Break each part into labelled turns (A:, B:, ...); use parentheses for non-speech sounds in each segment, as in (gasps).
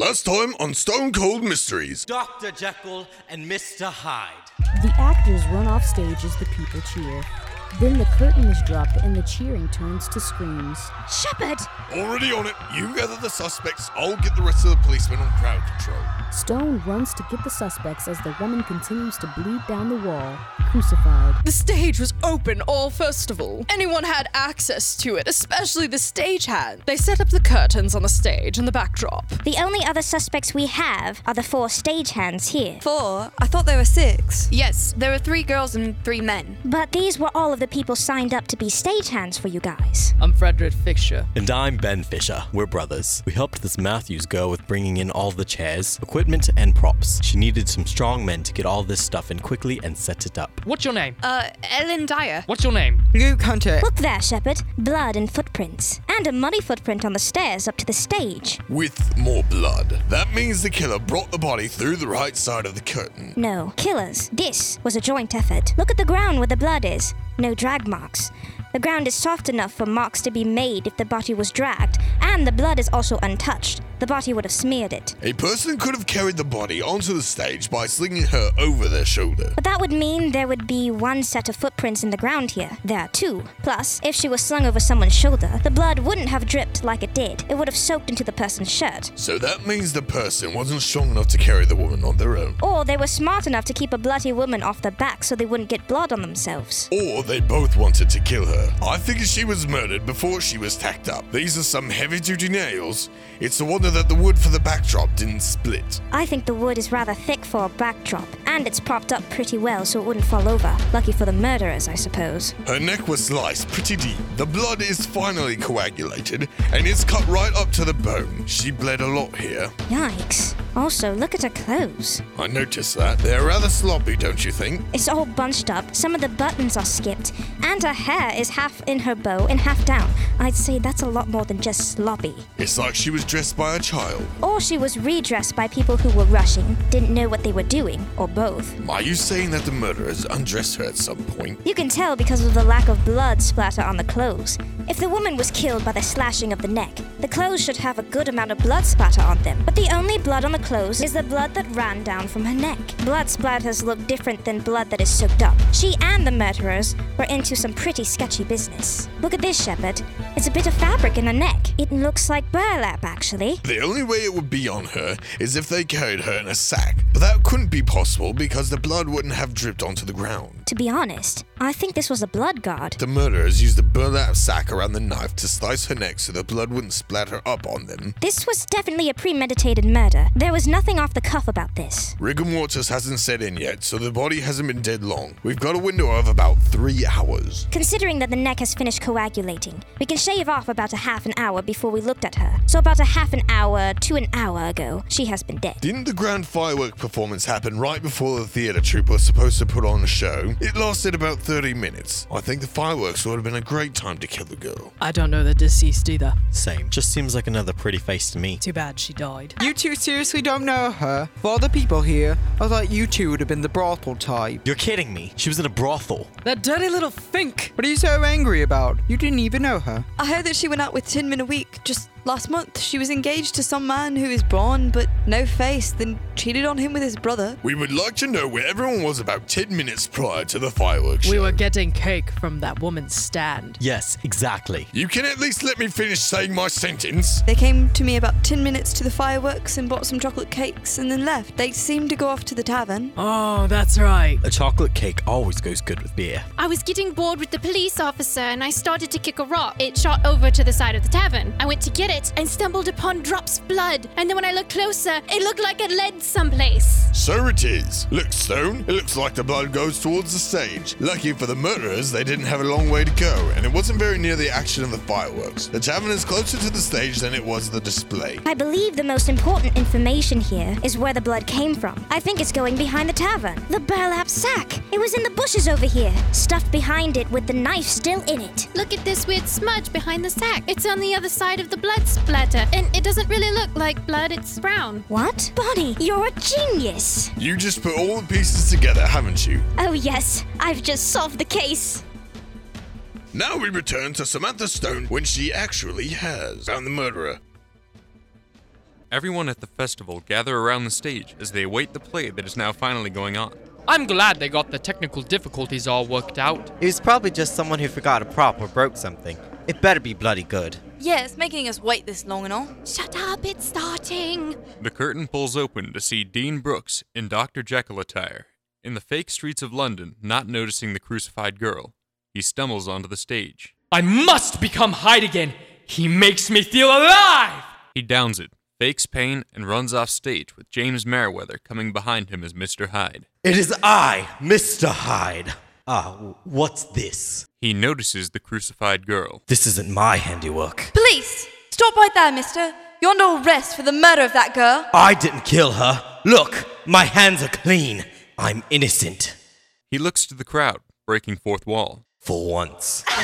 A: Last time on Stone Cold Mysteries.
B: Dr. Jekyll and Mr. Hyde.
C: The actors run off stage as the people cheer. Then the curtain is dropped and the cheering turns to screams.
D: Shepard!
A: Already on it. You gather the suspects. I'll get the rest of the policemen on crowd control.
C: Stone runs to get the suspects as the woman continues to bleed down the wall, crucified.
E: The stage was open all festival. Anyone had access to it, especially the stagehand. They set up the curtains on the stage and the backdrop.
D: The only other suspects we have are the four stagehands here.
F: Four? I thought there were six.
G: Yes, there were three girls and three men.
D: But these were all of the people signed up to be stagehands for you guys.
E: I'm Frederick Fisher.
H: And I'm Ben Fisher. We're brothers. We helped this Matthews girl with bringing in all the chairs, equipment, and props. She needed some strong men to get all this stuff in quickly and set it up.
I: What's your name?
G: Uh, Ellen Dyer.
I: What's your name?
F: Luke Hunter.
D: Look there, Shepard. Blood and footprints. And a muddy footprint on the stairs up to the stage.
A: With more blood. That means the killer brought the body through the right side of the curtain.
D: No, killers. This was a joint effort. Look at the ground where the blood is. No drag marks. The ground is soft enough for marks to be made if the body was dragged, and the blood is also untouched. The body would have smeared it.
A: A person could have carried the body onto the stage by slinging her over their shoulder.
D: But that would mean there would be one set of footprints in the ground here. There are two. Plus, if she was slung over someone's shoulder, the blood wouldn't have dripped like it did. It would have soaked into the person's shirt.
A: So that means the person wasn't strong enough to carry the woman on their own.
D: Or they were smart enough to keep a bloody woman off their back so they wouldn't get blood on themselves.
A: Or they both wanted to kill her. I figure she was murdered before she was tacked up. These are some heavy duty nails. It's a wonder that the wood for the backdrop didn't split.
D: I think the wood is rather thick for a backdrop, and it's propped up pretty well so it wouldn't fall over. Lucky for the murderers, I suppose.
A: Her neck was sliced pretty deep. The blood is finally coagulated, and it's cut right up to the bone. She bled a lot here.
D: Yikes. Also, look at her clothes.
A: I noticed that. They're rather sloppy, don't you think?
D: It's all bunched up, some of the buttons are skipped, and her hair is half in her bow and half down. I'd say that's a lot more than just sloppy.
A: It's like she was dressed by a child.
D: Or she was redressed by people who were rushing, didn't know what they were doing, or both.
A: Are you saying that the murderers undressed her at some point?
D: You can tell because of the lack of blood splatter on the clothes. If the woman was killed by the slashing of the neck, the clothes should have a good amount of blood splatter on them. But the only blood on the clothes is the blood that ran down from her neck. Blood splatters look different than blood that is soaked up. She and the murderers were into some pretty sketchy business. Look at this, Shepard. It's a bit of fabric in her neck. It looks like burlap, actually.
A: The only way it would be on her is if they carried her in a sack. But that couldn't be possible because the blood wouldn't have dripped onto the ground.
D: To be honest, I think this was a blood guard.
A: The murderers used a burlap sack around the knife to slice her neck so the blood wouldn't splatter up on them.
D: This was definitely a premeditated murder. There was nothing off the cuff about this.
A: Rigor mortis hasn't set in yet, so the body hasn't been dead long. We've got a window of about three hours.
D: Considering that the neck has finished coagulating, we can shave off about a half an hour before we looked at her. So about a half an hour to an hour ago, she has been dead.
A: Didn't the grand firework performance happen right before the theatre troupe was supposed to put on a show? It lasted about 30 minutes. I think the fireworks would have been a great time to kill the girl.
E: I don't know the deceased either.
H: Same. Just seems like another pretty face to me.
E: Too bad she died.
F: You two seriously don't know her? For the people here, I thought you two would have been the brothel type.
H: You're kidding me. She was in a brothel.
E: That dirty little fink!
F: What are you so angry about? You didn't even know her. I heard that she went out with Tin Min a week just last month. She was engaged to some man who is blonde but no face, then cheated on him with his brother.
A: We would like to know where everyone was about 10 minutes prior to the fireworks
E: We
A: show.
E: were getting cake from that woman's stand.
H: Yes, exactly.
A: You can at least let me finish saying my sentence.
F: They came to me about 10 minutes to the fireworks and bought some chocolate cakes and then left. They seemed to go off to the tavern.
E: Oh, that's right.
H: A chocolate cake always goes good with beer.
G: I was getting bored with the police officer and I started to kick a rock. It shot over to the side of the tavern. I went to get it and stumbled upon drops of blood. And then when I looked closer, it looked like it led someplace.
A: So it is. Look, Stone, it looks like the blood goes towards the stage. Lucky for the murderers, they didn't have a long way to go, and it wasn't very near the action of the fireworks. The tavern is closer to the stage than it was the display.
D: I believe the most important information here is where the blood came from. I think it's going behind the tavern. The burlap sack. It was in the bushes over here, stuffed behind it with the knife still in it.
G: Look at this weird smudge behind the sack. It's on the other side of the blood splatter, and it doesn't really look like blood, it's brown.
D: What? Bonnie, you're a genius.
A: You just put all the pieces together, haven't you?
D: Oh, yes, I've just solved the case.
A: Now we return to Samantha Stone when she actually has found the murderer.
I: everyone at the festival gather around the stage as they await the play that is now finally going on.
J: I'm glad they got the technical difficulties all worked out.
H: It was probably just someone who forgot a prop or broke something. It better be bloody good.
F: Yeah, it's making us wait this long and all.
G: Shut up, it's starting.
I: The curtain pulls open to see Dean Brooks in Dr. Jekyll attire. In the fake streets of London, not noticing the crucified girl, he stumbles onto the stage.
J: I must become Hyde again. He makes me feel alive.
I: He downs it, fakes pain, and runs off stage with James Merriweather coming behind him as Mr. Hyde.
H: It is I, Mr. Hyde. Ah, what's this?
I: He notices the crucified girl.
H: This isn't my handiwork.
F: Police! Stop right there, mister. You're under arrest for the murder of that girl.
H: I didn't kill her. Look, my hands are clean. I'm innocent.
I: He looks to the crowd, breaking fourth wall.
H: For once. (laughs)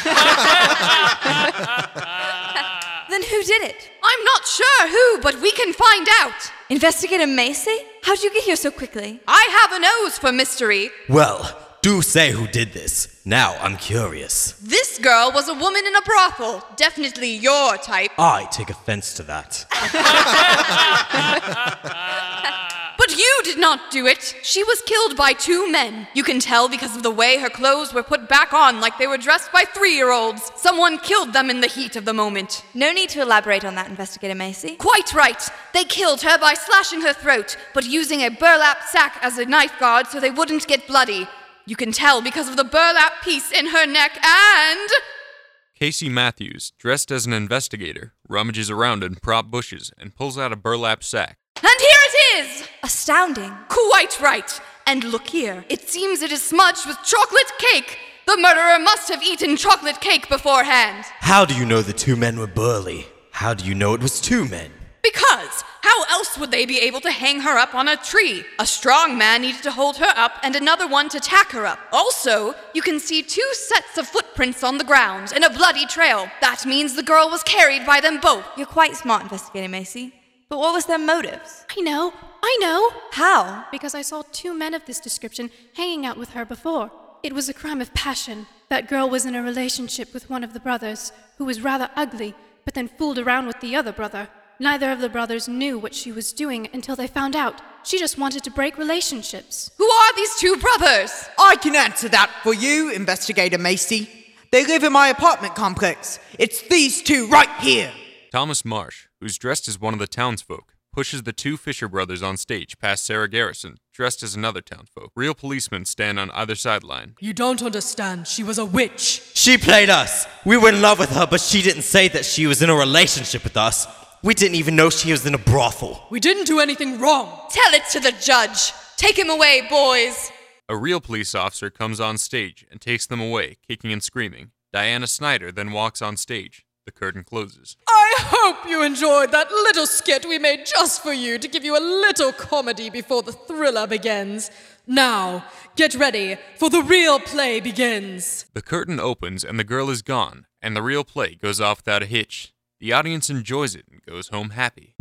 F: Then who did it?
E: I'm not sure who, but we can find out.
F: Investigator Macy? How'd you get here so quickly?
E: I have a nose for mystery.
H: Well, do say who did this. Now I'm curious.
E: This girl was a woman in a brothel. Definitely your type. (laughs)
H: I take offense to that. (laughs)
E: But you did not do it. She was killed by two men. You can tell because of the way her clothes were put back on like they were dressed by three year olds. Someone killed them in the heat of the moment.
F: No need to elaborate on that, Investigator Macy.
E: Quite right. They killed her by slashing her throat, but using a burlap sack as a knife guard so they wouldn't get bloody. You can tell because of the burlap piece in her neck and.
I: Casey Matthews, dressed as an investigator, rummages around in prop bushes and pulls out a burlap sack.
E: And here it is!
F: Astounding.
E: Quite right. And look here. It seems it is smudged with chocolate cake. The murderer must have eaten chocolate cake beforehand.
H: How do you know the two men were burly? How do you know it was two men?
E: Because how else would they be able to hang her up on a tree? A strong man needed to hold her up and another one to tack her up. Also, you can see two sets of footprints on the ground and a bloody trail. That means the girl was carried by them both.
F: You're quite smart, Investigator Macy. But what was their motives?
G: I know, I know.
F: How?
G: Because I saw two men of this description hanging out with her before. It was a crime of passion. That girl was in a relationship with one of the brothers, who was rather ugly, but then fooled around with the other brother. Neither of the brothers knew what she was doing until they found out. She just wanted to break relationships.
E: Who are these two brothers?
K: I can answer that for you, Investigator Macy. They live in my apartment complex. It's these two right here.
I: Thomas Marsh, who's dressed as one of the townsfolk, pushes the two Fisher brothers on stage past Sarah Garrison, dressed as another townsfolk. Real policemen stand on either sideline.
L: You don't understand. She was a witch.
H: She played us. We were in love with her, but she didn't say that she was in a relationship with us. We didn't even know she was in a brothel.
L: We didn't do anything wrong.
E: Tell it to the judge. Take him away, boys.
I: A real police officer comes on stage and takes them away, kicking and screaming. Diana Snyder then walks on stage. The curtain closes.
L: I hope you enjoyed that little skit we made just for you to give you a little comedy before the thriller begins. Now, get ready, for the real play begins.
I: The curtain opens and the girl is gone, and the real play goes off without a hitch. The audience enjoys it and goes home happy.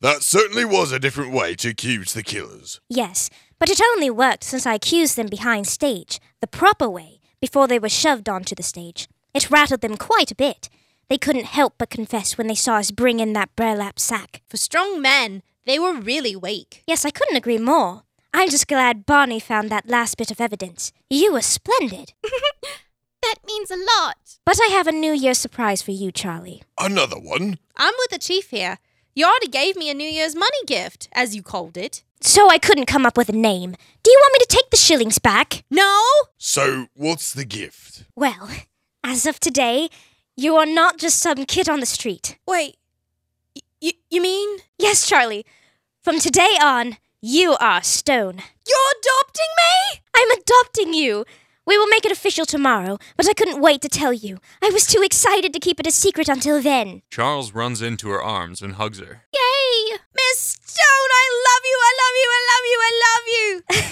A: That certainly was a different way to accuse the killers.
D: Yes, but it only worked since I accused them behind stage, the proper way, before they were shoved onto the stage. It rattled them quite a bit. They couldn't help but confess when they saw us bring in that burlap sack.
M: For strong men, they were really weak.
D: Yes, I couldn't agree more. I'm just glad Barney found that last bit of evidence. You were splendid. (laughs)
G: That means a lot.
D: But I have a New Year's surprise for you, Charlie.
A: Another one?
M: I'm with the chief here. You already gave me a New Year's money gift, as you called it.
D: So I couldn't come up with a name. Do you want me to take the shillings back?
M: No!
A: So, what's the gift?
D: Well, as of today, you are not just some kid on the street.
M: Wait, y- y- you mean?
D: Yes, Charlie. From today on, you are Stone.
M: You're adopting me?
D: I'm adopting you. We will make it official tomorrow, but I couldn't wait to tell you. I was too excited to keep it a secret until then.
I: Charles runs into her arms and hugs her.
M: Yay! Miss Stone, I love you, I love you, I love you, I love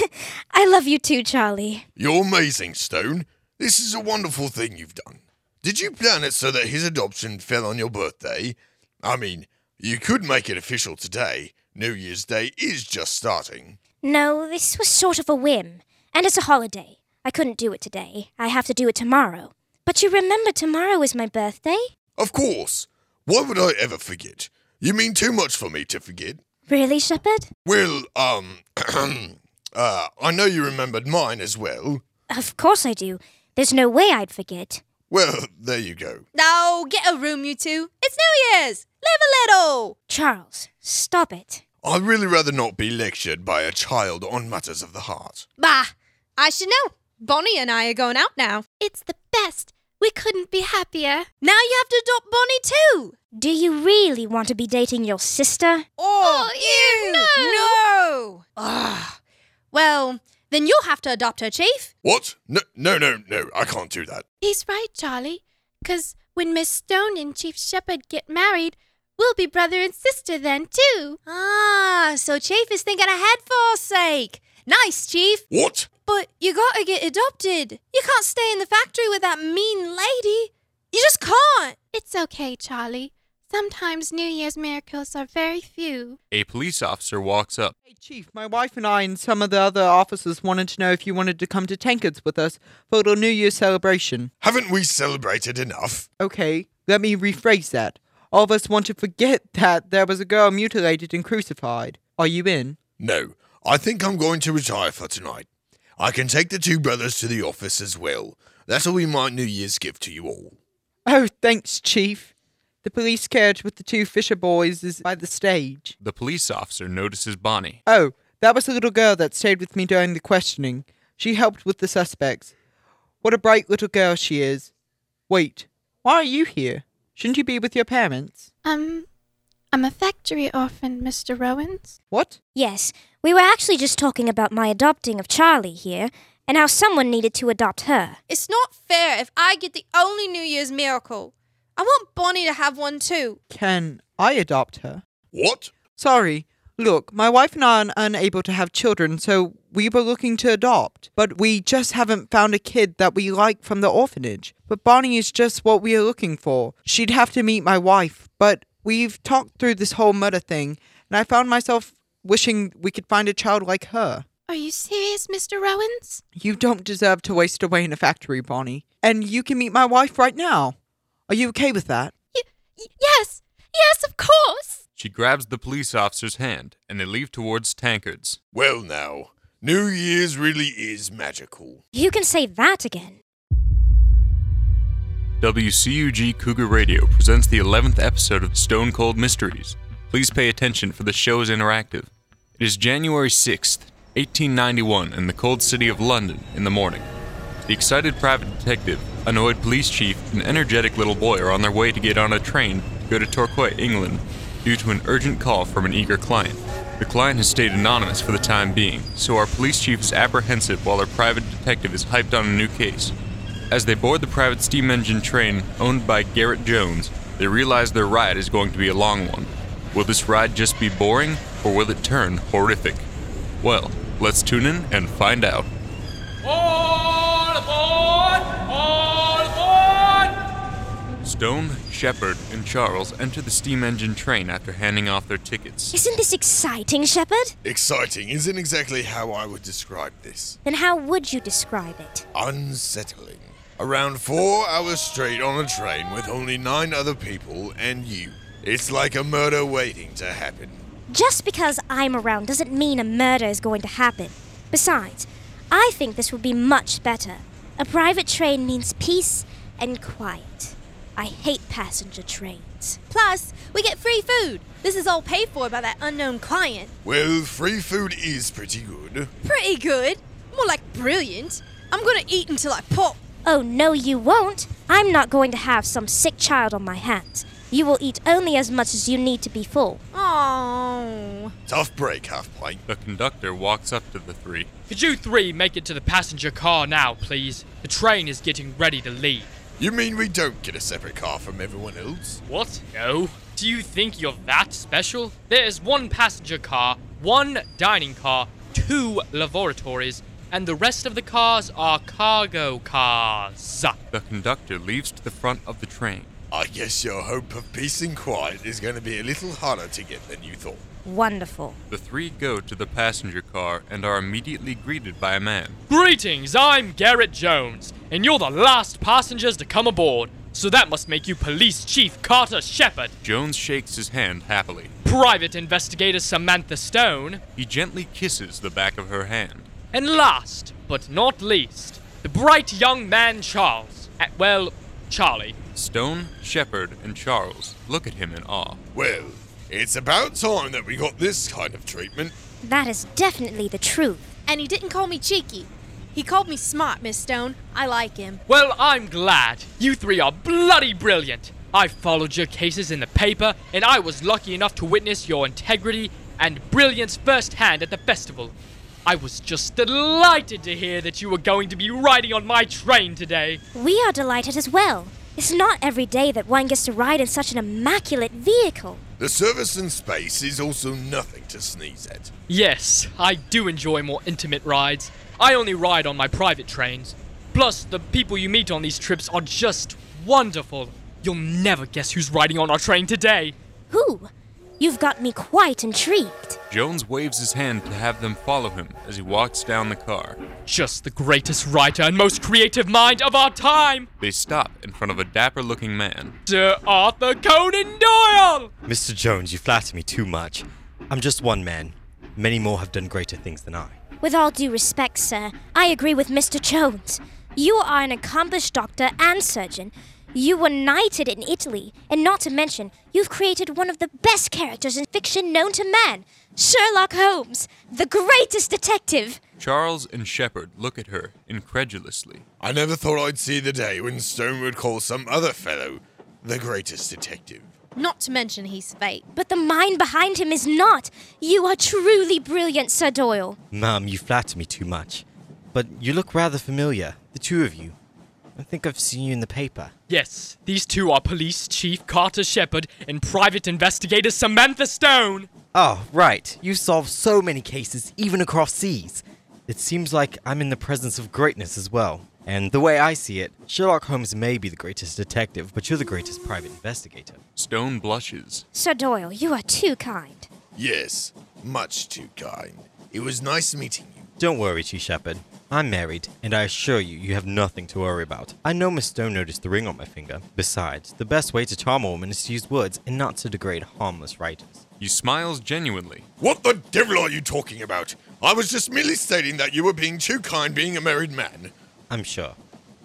M: you! (laughs)
D: I love you too, Charlie.
A: You're amazing, Stone. This is a wonderful thing you've done. Did you plan it so that his adoption fell on your birthday? I mean, you could make it official today. New Year's Day is just starting.
D: No, this was sort of a whim. And it's a holiday. I couldn't do it today. I have to do it tomorrow. But you remember tomorrow is my birthday?
A: Of course. Why would I ever forget? You mean too much for me to forget.
D: Really, Shepard?
A: Well, um, (clears throat) uh, I know you remembered mine as well.
D: Of course I do. There's no way I'd forget.
A: Well, there you go.
M: Now, get a room, you two. It's New Year's. Live a little.
D: Charles, stop it.
A: I'd really rather not be lectured by a child on matters of the heart.
M: Bah, I should know. Bonnie and I are going out now.
G: It's the best. We couldn't be happier.
M: Now you have to adopt Bonnie too.
D: Do you really want to be dating your sister?
M: Oh, ew, no. Ah, well, then you'll have to adopt her, Chief.
A: What? No, no, no, no, I can't do that.
G: He's right, Charlie. 'Cause when Miss Stone and Chief Shepard get married, we'll be brother and sister then, too.
M: Ah, so Chief is thinking ahead for our sake. Nice, Chief.
A: What?
M: But you gotta get adopted. You can't stay in the factory with that mean lady. You just can't.
G: It's okay, Charlie. Sometimes New Year's miracles are very few.
I: A police officer walks up.
K: Hey, Chief, my wife and I and some of the other officers wanted to know if you wanted to come to Tankards with us for a little New Year's celebration.
A: Haven't we celebrated enough?
K: Okay, let me rephrase that. All of us want to forget that there was a girl mutilated and crucified. Are you in?
A: No, I think I'm going to retire for tonight. I can take the two brothers to the office as well. That'll be my New Year's gift to you all.
K: Oh, thanks, Chief. The police carriage with the two Fisher boys is by the stage.
I: The police officer notices Bonnie.
K: Oh, that was the little girl that stayed with me during the questioning. She helped with the suspects. What a bright little girl she is. Wait, why are you here? Shouldn't you be with your parents?
G: Um, I'm a factory orphan, Mr. Rowans.
K: What?
D: Yes, we were actually just talking about my adopting of Charlie here, and how someone needed to adopt her.
M: It's not fair if I get the only New Year's miracle. I want Bonnie to have one too.
K: Can I adopt her?
A: What?
K: Sorry. Look, my wife and I are unable to have children, so we were looking to adopt. But we just haven't found a kid that we like from the orphanage. But Bonnie is just what we are looking for. She'd have to meet my wife, but we've talked through this whole murder thing, and I found myself wishing we could find a child like her.
G: Are you serious, Mr. Rowans?
K: You don't deserve to waste away in a factory, Bonnie. And you can meet my wife right now. Are you okay with that?
G: Y- yes, yes, of course.
I: She grabs the police officer's hand, and they leave towards Tankards.
A: Well, now, New Year's really is magical.
D: You can say that again.
I: WCUG Cougar Radio presents the 11th episode of Stone Cold Mysteries. Please pay attention for the show is interactive. It is January 6th, 1891, in the cold city of London in the morning. The excited private detective, annoyed police chief, and energetic little boy are on their way to get on a train to go to Torquay, England, due to an urgent call from an eager client. The client has stayed anonymous for the time being, so our police chief is apprehensive while our private detective is hyped on a new case. As they board the private steam engine train owned by Garrett Jones, they realize their ride is going to be a long one. Will this ride just be boring, or will it turn horrific? Well, let's tune in and find out.
J: All aboard! All aboard!
I: Stone, Shepard, and Charles enter the steam engine train after handing off their tickets.
D: Isn't this exciting, Shepard?
A: Exciting isn't exactly how I would describe this.
D: Then how would you describe it?
A: Unsettling. Around four hours straight on a train with only nine other people and you. It's like a murder waiting to happen.
D: Just because I'm around doesn't mean a murder is going to happen. Besides, I think this would be much better. A private train means peace and quiet. I hate passenger trains.
M: Plus, we get free food. This is all paid for by that unknown client.
A: Well, free food is pretty good.
M: Pretty good. More like brilliant. I'm gonna eat until I pop.
D: Oh, no, you won't. I'm not going to have some sick child on my hands. You will eat only as much as you need to be full.
M: Oh.
A: Tough break, half pint.
I: The conductor walks up to the three.
J: Could you three make it to the passenger car now, please? The train is getting ready to leave.
A: You mean we don't get a separate car from everyone else?
J: What? No. Do you think you're that special? There's one passenger car, one dining car, two laboratories, and the rest of the cars are cargo cars.
I: The conductor leaves to the front of the train.
A: I guess your hope of peace and quiet is going to be a little harder to get than you thought.
D: Wonderful.
I: The three go to the passenger car and are immediately greeted by a man.
J: Greetings, I'm Garrett Jones, and you're the last passengers to come aboard. So that must make you Police Chief Carter Shepard.
I: Jones shakes his hand happily.
J: Private Investigator Samantha Stone.
I: He gently kisses the back of her hand.
J: And last, but not least, the bright young man Charles. Uh, well, Charlie.
I: Stone, Shepard, and Charles look at him in awe.
A: Well, it's about time that we got this kind of treatment.
D: That is definitely the truth.
M: And he didn't call me cheeky. He called me smart, Miss Stone. I like him.
J: Well, I'm glad. You three are bloody brilliant. I followed your cases in the paper, and I was lucky enough to witness your integrity and brilliance firsthand at the festival. I was just delighted to hear that you were going to be riding on my train today.
D: We are delighted as well. It's not every day that one gets to ride in such an immaculate vehicle.
A: The service in space is also nothing to sneeze at.
J: Yes, I do enjoy more intimate rides. I only ride on my private trains. Plus, the people you meet on these trips are just wonderful. You'll never guess who's riding on our train today.
D: Who? You've got me quite intrigued.
I: Jones waves his hand to have them follow him as he walks down the car.
J: Just the greatest writer and most creative mind of our time!
I: They stop in front of a dapper looking man.
J: Sir Arthur Conan Doyle!
H: Mr. Jones, you flatter me too much. I'm just one man. Many more have done greater things than I.
D: With all due respect, sir, I agree with Mr. Jones. You are an accomplished doctor and surgeon. You were knighted in Italy, and not to mention, you've created one of the best characters in fiction known to man Sherlock Holmes, the greatest detective.
I: Charles and Shepard look at her incredulously.
A: I never thought I'd see the day when Stone would call some other fellow the greatest detective.
M: Not to mention he's fake.
D: But the mind behind him is not. You are truly brilliant, Sir Doyle.
H: Ma'am, you flatter me too much. But you look rather familiar, the two of you. I think I've seen you in the paper.
J: Yes, these two are Police Chief Carter Shepard and Private Investigator Samantha Stone.
H: Oh, right. You solve so many cases, even across seas. It seems like I'm in the presence of greatness as well. And the way I see it, Sherlock Holmes may be the greatest detective, but you're the greatest private investigator.
I: Stone blushes.
D: Sir Doyle, you are too kind.
A: Yes, much too kind. It was nice meeting you.
H: Don't worry, Chief Shepard. I'm married, and I assure you, you have nothing to worry about. I know Miss Stone noticed the ring on my finger. Besides, the best way to charm a woman is to use words and not to degrade harmless writers.
I: He smiles genuinely.
A: What the devil are you talking about? I was just merely stating that you were being too kind being a married man.
H: I'm sure.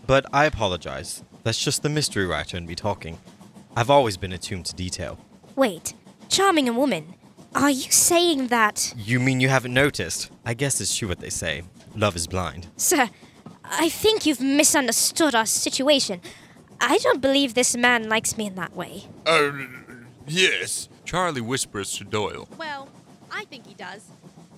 H: But I apologize. That's just the mystery writer in me talking. I've always been attuned to detail.
D: Wait, charming a woman. Are you saying that.
H: You mean you haven't noticed? I guess it's true what they say. Love is blind.
D: Sir, I think you've misunderstood our situation. I don't believe this man likes me in that way.
A: Oh, yes.
I: Charlie whispers to Doyle.
M: Well, I think he does.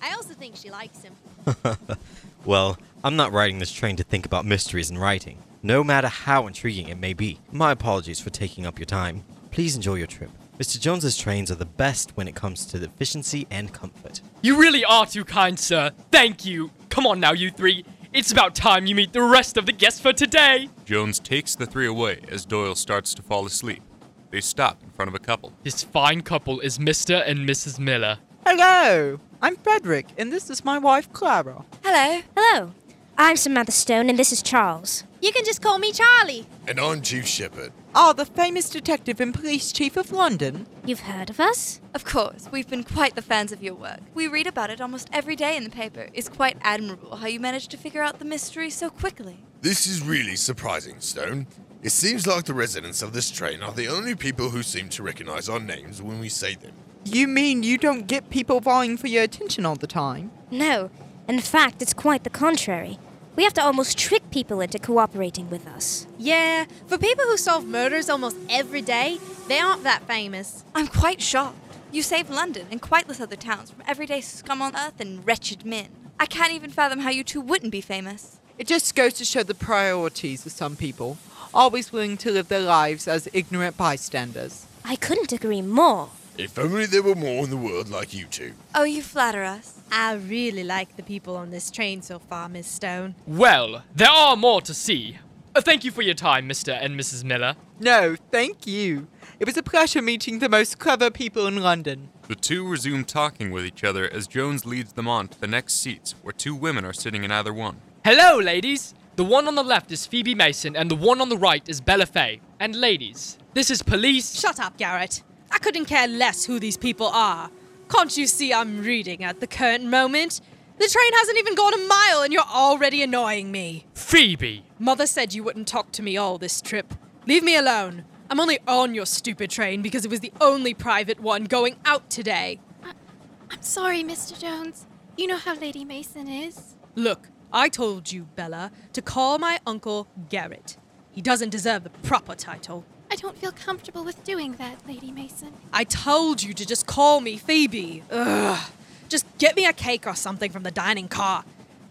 M: I also think she likes him. (laughs)
H: well, I'm not riding this train to think about mysteries in writing, no matter how intriguing it may be. My apologies for taking up your time. Please enjoy your trip. Mr. Jones's trains are the best when it comes to efficiency and comfort.
J: You really are too kind, sir. Thank you. Come on now, you three. It's about time you meet the rest of the guests for today.
I: Jones takes the three away as Doyle starts to fall asleep. They stop in front of a couple.
J: This fine couple is Mr. and Mrs. Miller.
K: Hello, I'm Frederick, and this is my wife, Clara.
D: Hello. Hello. I'm Samantha Stone, and this is Charles.
M: You can just call me Charlie.
A: And I'm Chief Shepard.
K: Ah, the famous detective and police chief of London.
D: You've heard of us?
F: Of course, we've been quite the fans of your work. We read about it almost every day in the paper. It's quite admirable how you managed to figure out the mystery so quickly.
A: This is really surprising, Stone. It seems like the residents of this train are the only people who seem to recognize our names when we say them.
K: You mean you don't get people vying for your attention all the time?
D: No. In fact, it's quite the contrary. We have to almost trick people into cooperating with us.
M: Yeah, for people who solve murders almost every day, they aren't that famous.
F: I'm quite shocked. You saved London and quite less other towns from everyday scum on earth and wretched men. I can't even fathom how you two wouldn't be famous.
K: It just goes to show the priorities of some people, always willing to live their lives as ignorant bystanders.
D: I couldn't agree more.
A: If only there were more in the world like you two.
F: Oh, you flatter us.
M: I really like the people on this train so far, Miss Stone.
J: Well, there are more to see. Uh, thank you for your time, Mr. and Mrs. Miller.
K: No, thank you. It was a pleasure meeting the most clever people in London.
I: The two resume talking with each other as Jones leads them on to the next seats, where two women are sitting in either one.
J: Hello, ladies! The one on the left is Phoebe Mason, and the one on the right is Bella Fay. And ladies, this is police.
L: Shut up, Garrett. I couldn't care less who these people are. Can't you see I'm reading at the current moment? The train hasn't even gone a mile and you're already annoying me.
J: Phoebe!
L: Mother said you wouldn't talk to me all this trip. Leave me alone. I'm only on your stupid train because it was the only private one going out today.
G: I'm sorry, Mr. Jones. You know how Lady Mason is.
L: Look, I told you, Bella, to call my uncle Garrett. He doesn't deserve the proper title.
G: I don't feel comfortable with doing that, Lady Mason.
L: I told you to just call me Phoebe. Ugh. Just get me a cake or something from the dining car.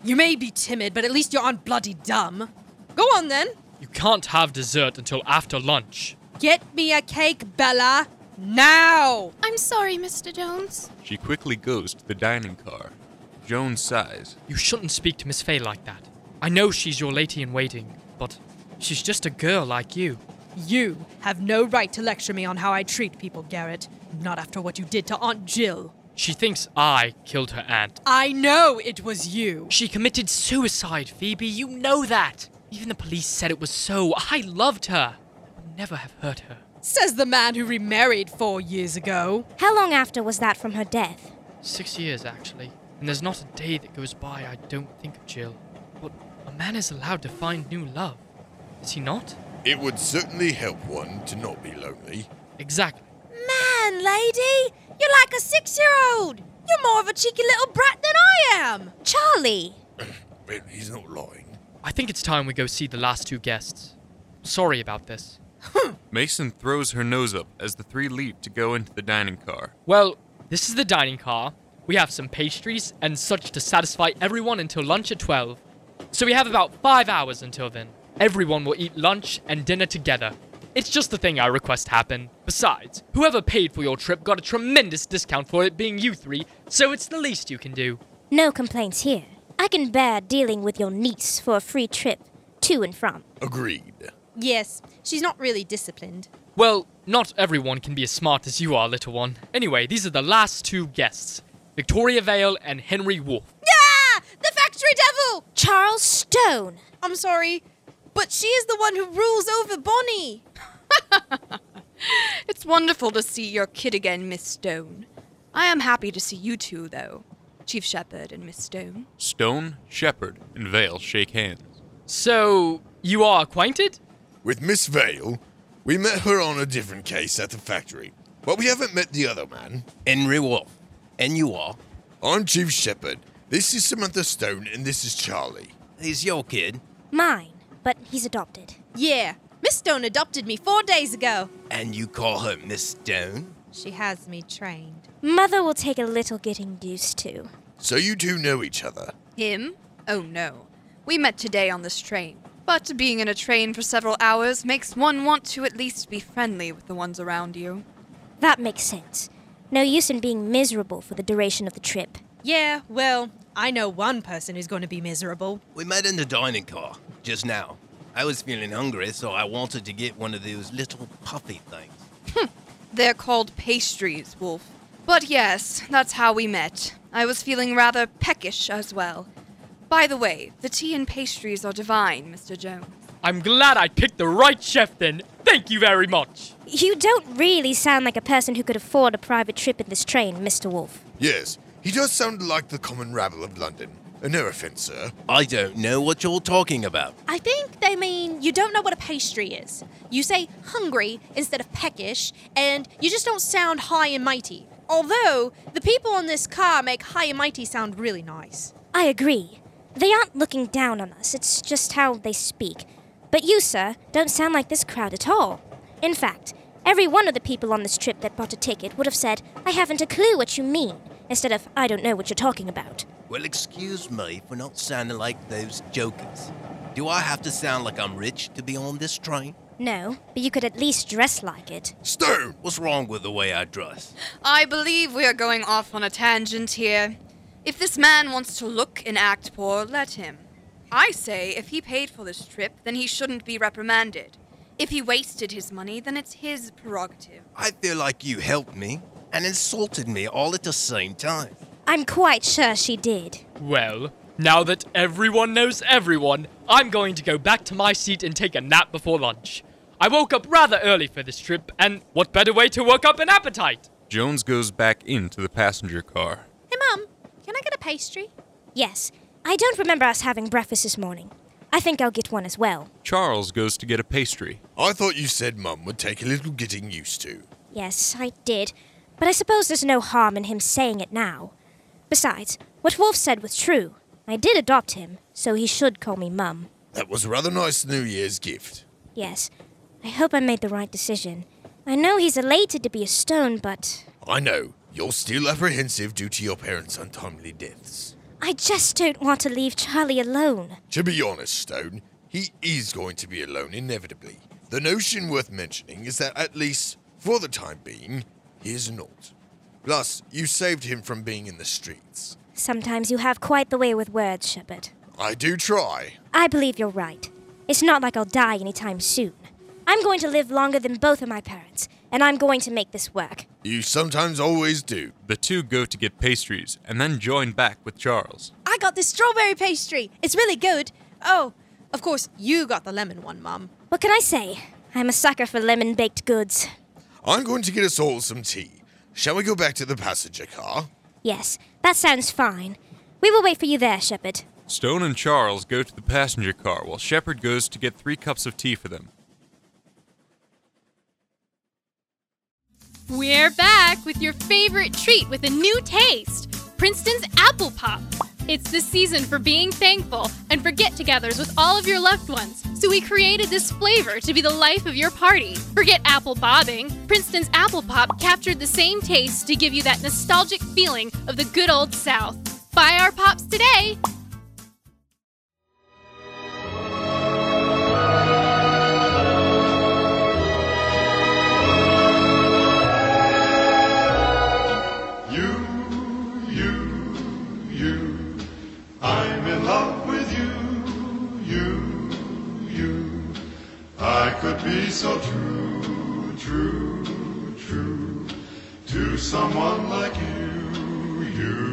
L: You may be timid, but at least you aren't bloody dumb. Go on then.
J: You can't have dessert until after lunch.
L: Get me a cake, Bella. Now!
G: I'm sorry, Mr. Jones.
I: She quickly goes to the dining car. Jones sighs.
J: You shouldn't speak to Miss Fay like that. I know she's your lady in waiting, but she's just a girl like you.
L: You have no right to lecture me on how I treat people, Garrett. Not after what you did to Aunt Jill.
J: She thinks I killed her aunt.
L: I know it was you.
J: She committed suicide, Phoebe. You know that. Even the police said it was so. I loved her. I would never have hurt her.
L: Says the man who remarried four years ago.
D: How long after was that from her death?
J: Six years, actually. And there's not a day that goes by I don't think of Jill. But a man is allowed to find new love. Is he not?
A: It would certainly help one to not be lonely.
J: Exactly.
M: Man, lady, you're like a six year old. You're more of a cheeky little brat than I am.
D: Charlie! (clears throat)
A: But he's not lying.
J: I think it's time we go see the last two guests. Sorry about this.
I: Mason throws her nose up as the three leap to go into the dining car.
J: Well, this is the dining car. We have some pastries and such to satisfy everyone until lunch at 12. So we have about five hours until then. Everyone will eat lunch and dinner together. It's just the thing I request happen. Besides, whoever paid for your trip got a tremendous discount for it being you three, so it's the least you can do.
D: No complaints here. I can bear dealing with your niece for a free trip to and from.
A: Agreed.
M: Yes, she's not really disciplined.
J: Well, not everyone can be as smart as you are, little one. Anyway, these are the last two guests Victoria Vale and Henry Wolfe.
M: Yeah! The factory devil!
D: Charles Stone!
M: I'm sorry, but she is the one who rules over Bonnie. (laughs)
E: It's wonderful to see your kid again, Miss Stone. I am happy to see you two, though. Chief Shepard and Miss Stone.
I: Stone, Shepard, and Vale shake hands.
J: So, you are acquainted?
A: With Miss Vale, we met her on a different case at the factory. But we haven't met the other man.
N: Henry Wolfe. And you are?
A: I'm Chief Shepard. This is Samantha Stone, and this is Charlie.
N: He's your kid.
D: Mine, but he's adopted.
M: Yeah, Miss Stone adopted me four days ago.
N: And you call her Miss Stone?
M: She has me trained.
D: Mother will take a little getting used to.
A: So you two know each other.
E: Him? Oh no. We met today on this train. But being in a train for several hours makes one want to at least be friendly with the ones around you.
D: That makes sense. No use in being miserable for the duration of the trip.
L: Yeah, well, I know one person who's going to be miserable.
N: We met in the dining car just now. I was feeling hungry, so I wanted to get one of those little puffy things.
E: Hmm, they're called pastries, Wolfe. But yes, that's how we met. I was feeling rather peckish as well. By the way, the tea and pastries are divine, Mr. Jones.
J: I'm glad I picked the right chef then. Thank you very much.
D: You don't really sound like a person who could afford a private trip in this train, Mr. Wolfe.
A: Yes, he does sound like the common rabble of London. No offense, sir.
N: I don't know what you're talking about.
M: I think they mean you don't know what a pastry is. You say hungry instead of peckish, and you just don't sound high and mighty. Although, the people in this car make high and mighty sound really nice.
D: I agree. They aren't looking down on us, it's just how they speak. But you, sir, don't sound like this crowd at all. In fact, every one of the people on this trip that bought a ticket would have said, I haven't a clue what you mean, instead of, I don't know what you're talking about.
N: Well, excuse me for not sounding like those jokers. Do I have to sound like I'm rich to be on this train?
D: No, but you could at least dress like it.
A: Stone!
N: What's wrong with the way I dress?
E: I believe we are going off on a tangent here. If this man wants to look and act poor, let him. I say if he paid for this trip, then he shouldn't be reprimanded. If he wasted his money, then it's his prerogative.
N: I feel like you helped me and insulted me all at the same time.
D: I'm quite sure she did.
J: Well, now that everyone knows everyone, I'm going to go back to my seat and take a nap before lunch. I woke up rather early for this trip, and what better way to work up an appetite?
I: Jones goes back into the passenger car.
M: Hey, Mum, can I get a pastry?
D: Yes. I don't remember us having breakfast this morning. I think I'll get one as well.
I: Charles goes to get a pastry.
A: I thought you said Mum would take a little getting used to.
D: Yes, I did. But I suppose there's no harm in him saying it now. Besides, what Wolfe said was true. I did adopt him, so he should call me Mum.
A: That was a rather nice New Year's gift.
D: Yes. I hope I made the right decision. I know he's elated to be a stone, but
A: I know. You're still apprehensive due to your parents' untimely deaths.
D: I just don't want to leave Charlie alone.
A: To be honest, Stone, he is going to be alone inevitably. The notion worth mentioning is that, at least for the time being, he is not. Plus, you saved him from being in the streets.
D: Sometimes you have quite the way with words, Shepard.
A: I do try.
D: I believe you're right. It's not like I'll die anytime soon. I'm going to live longer than both of my parents, and I'm going to make this work.
A: You sometimes always do.
I: The two go to get pastries and then join back with Charles.
M: I got this strawberry pastry. It's really good. Oh, of course, you got the lemon one, Mum.
D: What can I say? I'm a sucker for lemon baked goods.
A: I'm going to get us all some tea. Shall we go back to the passenger car?
D: Yes, that sounds fine. We will wait for you there, Shepard.
I: Stone and Charles go to the passenger car while Shepard goes to get three cups of tea for them.
G: We're back with your favorite treat with a new taste Princeton's Apple Pop. It's the season for being thankful and for get togethers with all of your loved ones. So we created this flavor to be the life of your party. Forget apple bobbing. Princeton's Apple Pop captured the same taste to give you that nostalgic feeling of the good old South. Buy our pops today.
O: Could be so true, true, true to someone like you, you.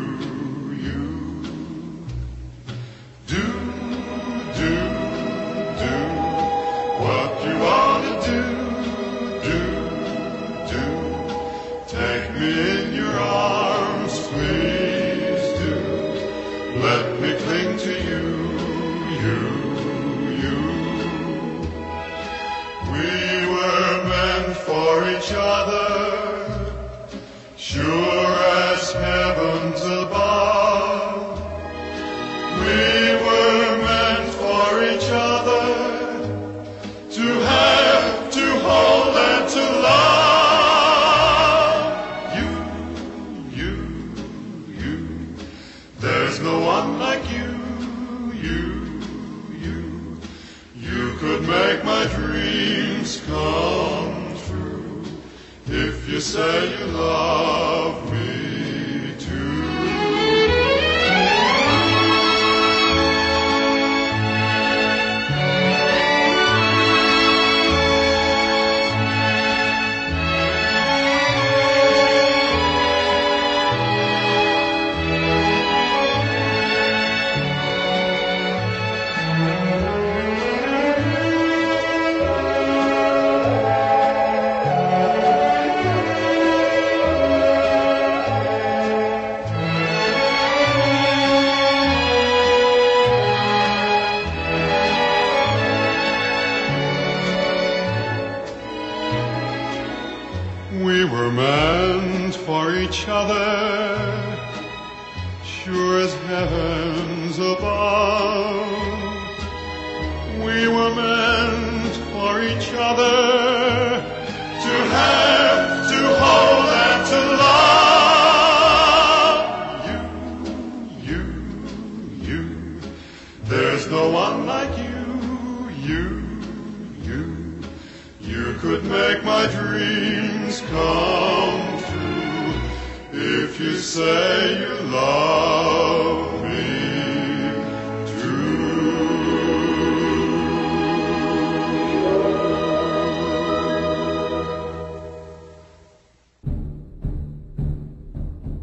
O: Say you love me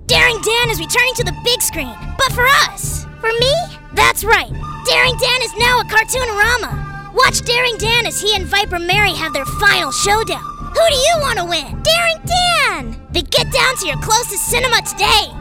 D: Daring Dan is returning to the big screen, but for us. For me? That's right. Daring Dan is now a cartoon-rama. Watch Daring Dan as he and Viper Mary have their final showdown. Who do you want to win? Daring! Then get down to your closest cinema today.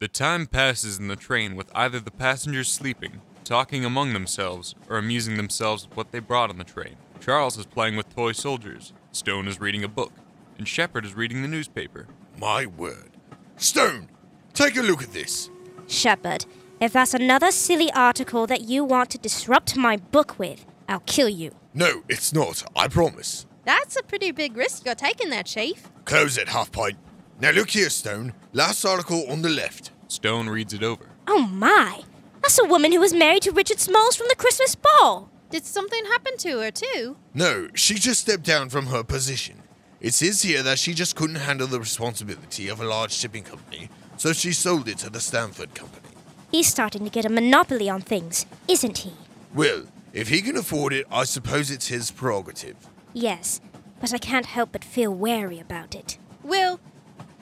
I: The time passes in the train with either the passengers sleeping, talking among themselves, or amusing themselves with what they brought on the train. Charles is playing with toy soldiers, Stone is reading a book, and Shepard is reading the newspaper.
A: My word. Stone, take a look at this.
D: Shepard, if that's another silly article that you want to disrupt my book with, I'll kill you.
A: No, it's not. I promise.
M: That's a pretty big risk you're taking there, Chief.
A: Close it, Half Pint. Now look here, Stone. Last article on the left.
I: Stone reads it over.
D: Oh my! That's a woman who was married to Richard Smalls from the Christmas ball.
M: Did something happen to her, too?
A: No, she just stepped down from her position. It says here that she just couldn't handle the responsibility of a large shipping company, so she sold it to the Stanford Company.
D: He's starting to get a monopoly on things, isn't he?
A: Well, if he can afford it, I suppose it's his prerogative.
D: Yes, but I can't help but feel wary about it.
M: Will,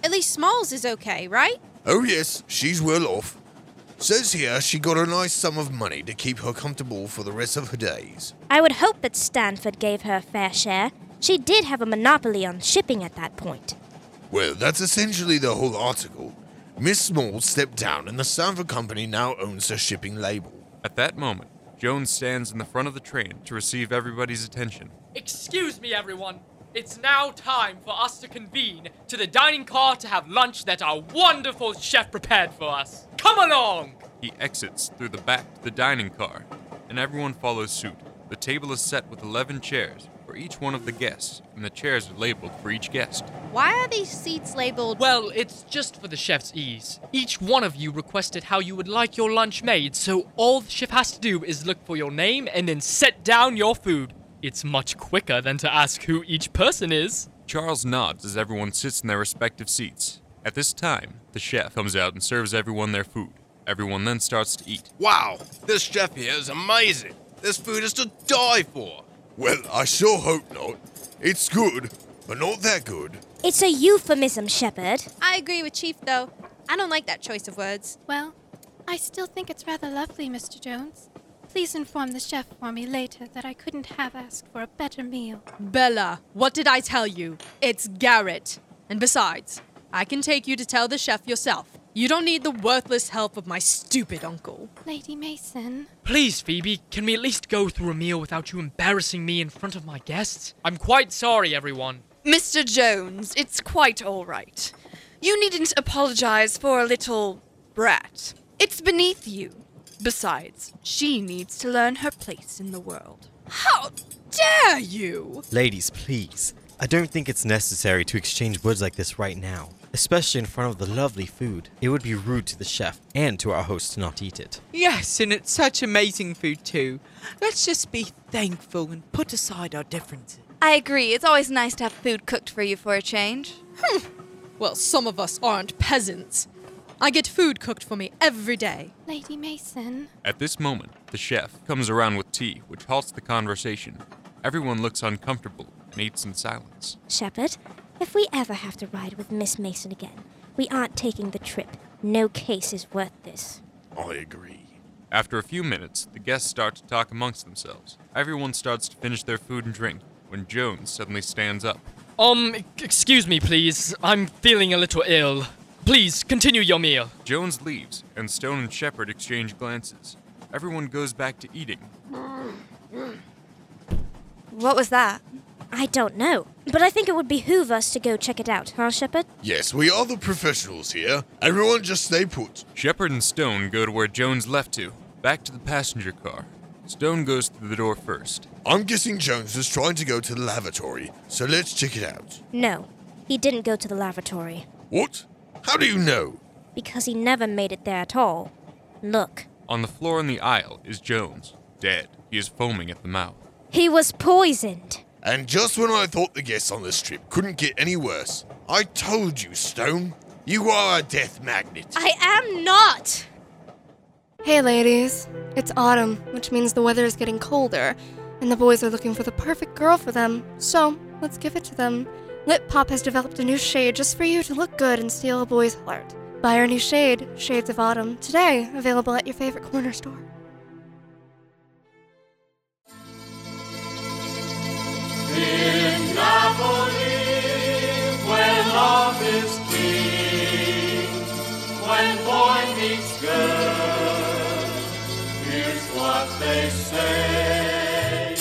M: at least Smalls is okay, right?
A: Oh, yes, she's well off. Says here she got a nice sum of money to keep her comfortable for the rest of her days.
D: I would hope that Stanford gave her a fair share. She did have a monopoly on shipping at that point.
A: Well, that's essentially the whole article. Miss Smalls stepped down, and the Stanford Company now owns her shipping label.
I: At that moment, Jones stands in the front of the train to receive everybody's attention.
J: Excuse me, everyone. It's now time for us to convene to the dining car to have lunch that our wonderful chef prepared for us. Come along!
I: He exits through the back to the dining car, and everyone follows suit. The table is set with 11 chairs each one of the guests, and the chairs are labeled for each guest.
M: Why are these seats labeled?
J: Well, it's just for the chef's ease. Each one of you requested how you would like your lunch made, so all the chef has to do is look for your name and then set down your food. It's much quicker than to ask who each person is.
I: Charles nods as everyone sits in their respective seats. At this time, the chef comes out and serves everyone their food. Everyone then starts to eat.
N: Wow, this chef here is amazing. This food is to die for.
A: Well, I sure hope not. It's good, but not that good.
D: It's a euphemism, Shepard.
M: I agree with Chief, though. I don't like that choice of words.
G: Well, I still think it's rather lovely, Mr. Jones. Please inform the chef for me later that I couldn't have asked for a better meal.
L: Bella, what did I tell you? It's Garrett. And besides, I can take you to tell the chef yourself. You don't need the worthless help of my stupid uncle.
G: Lady Mason.
J: Please, Phoebe, can we at least go through a meal without you embarrassing me in front of my guests? I'm quite sorry, everyone.
E: Mr. Jones, it's quite all right. You needn't apologize for a little brat. It's beneath you. Besides, she needs to learn her place in the world.
L: How dare you!
H: Ladies, please. I don't think it's necessary to exchange words like this right now, especially in front of the lovely food. It would be rude to the chef and to our host to not eat it.
K: Yes, and it's such amazing food too. Let's just be thankful and put aside our differences.
F: I agree. It's always nice to have food cooked for you for a change. Hmm.
L: Well, some of us aren't peasants. I get food cooked for me every day.
G: Lady Mason.
I: At this moment, the chef comes around with tea, which halts the conversation. Everyone looks uncomfortable and eats in silence.
D: Shepard, if we ever have to ride with Miss Mason again, we aren't taking the trip. No case is worth this.
A: I agree.
I: After a few minutes, the guests start to talk amongst themselves. Everyone starts to finish their food and drink when Jones suddenly stands up.
J: Um, excuse me, please. I'm feeling a little ill. Please, continue your meal.
I: Jones leaves, and Stone and Shepard exchange glances. Everyone goes back to eating.
F: What was that?
D: I don't know, but I think it would behoove us to go check it out, huh, Shepard?
A: Yes, we are the professionals here. Everyone just stay put.
I: Shepard and Stone go to where Jones left to, back to the passenger car. Stone goes through the door first.
A: I'm guessing Jones was trying to go to the lavatory, so let's check it out.
D: No, he didn't go to the lavatory.
A: What? How do you know?
D: Because he never made it there at all. Look,
I: On the floor in the aisle is Jones, dead. He is foaming at the mouth.
D: he was poisoned.
A: And just when I thought the guests on this trip couldn't get any worse, I told you, Stone. You are a death magnet.
M: I am not!
P: Hey, ladies. It's autumn, which means the weather is getting colder, and the boys are looking for the perfect girl for them. So, let's give it to them. Lip Pop has developed a new shade just for you to look good and steal a boy's heart. Buy our new shade, Shades of Autumn, today, available at your favorite corner store.
O: In where love is king, when boy meets girl, here's what they say.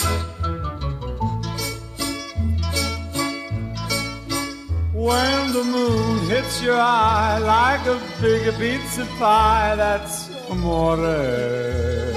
Q: When the moon hits your eye like a big pizza pie, that's amore.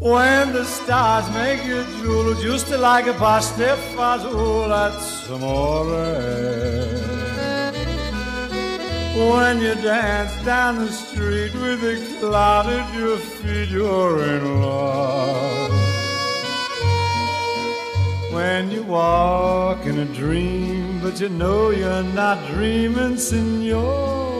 Q: When the stars make you drool, just like a pasta fazool, oh, that's amore. When you dance down the street with a cloud at your feet, you're in love. When you walk in a dream, but you know you're not dreaming, signore.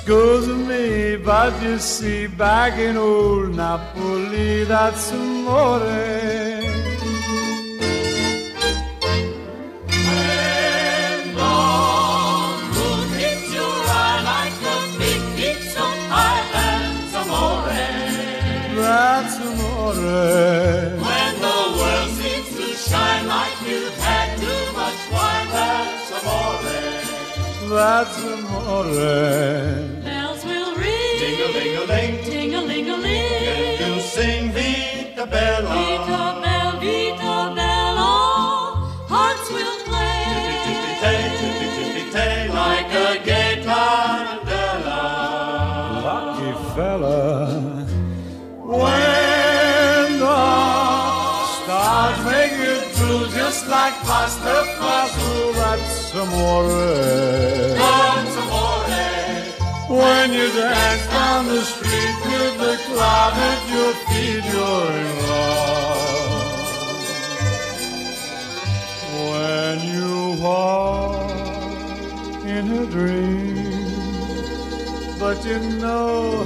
Q: Scusa me, but you see, back in old Napoli, that's amore.
O: When the That's amore. Bells will ring, ting-a-ling-a-ling, ting-a-ling-a-ling, and you'll sing Vita Bella. Vita Bella, Vita Bella, hearts will play, tippy-tippy-tay, tippy-tippy-tay, like a gay tarantella.
Q: Lucky fella. When the stars make you drool just like pasta fazool, that's amore.
O: That's amore.
Q: When you dance down the street with the cloud at your feet, you're in love. When you walk in a dream, but you know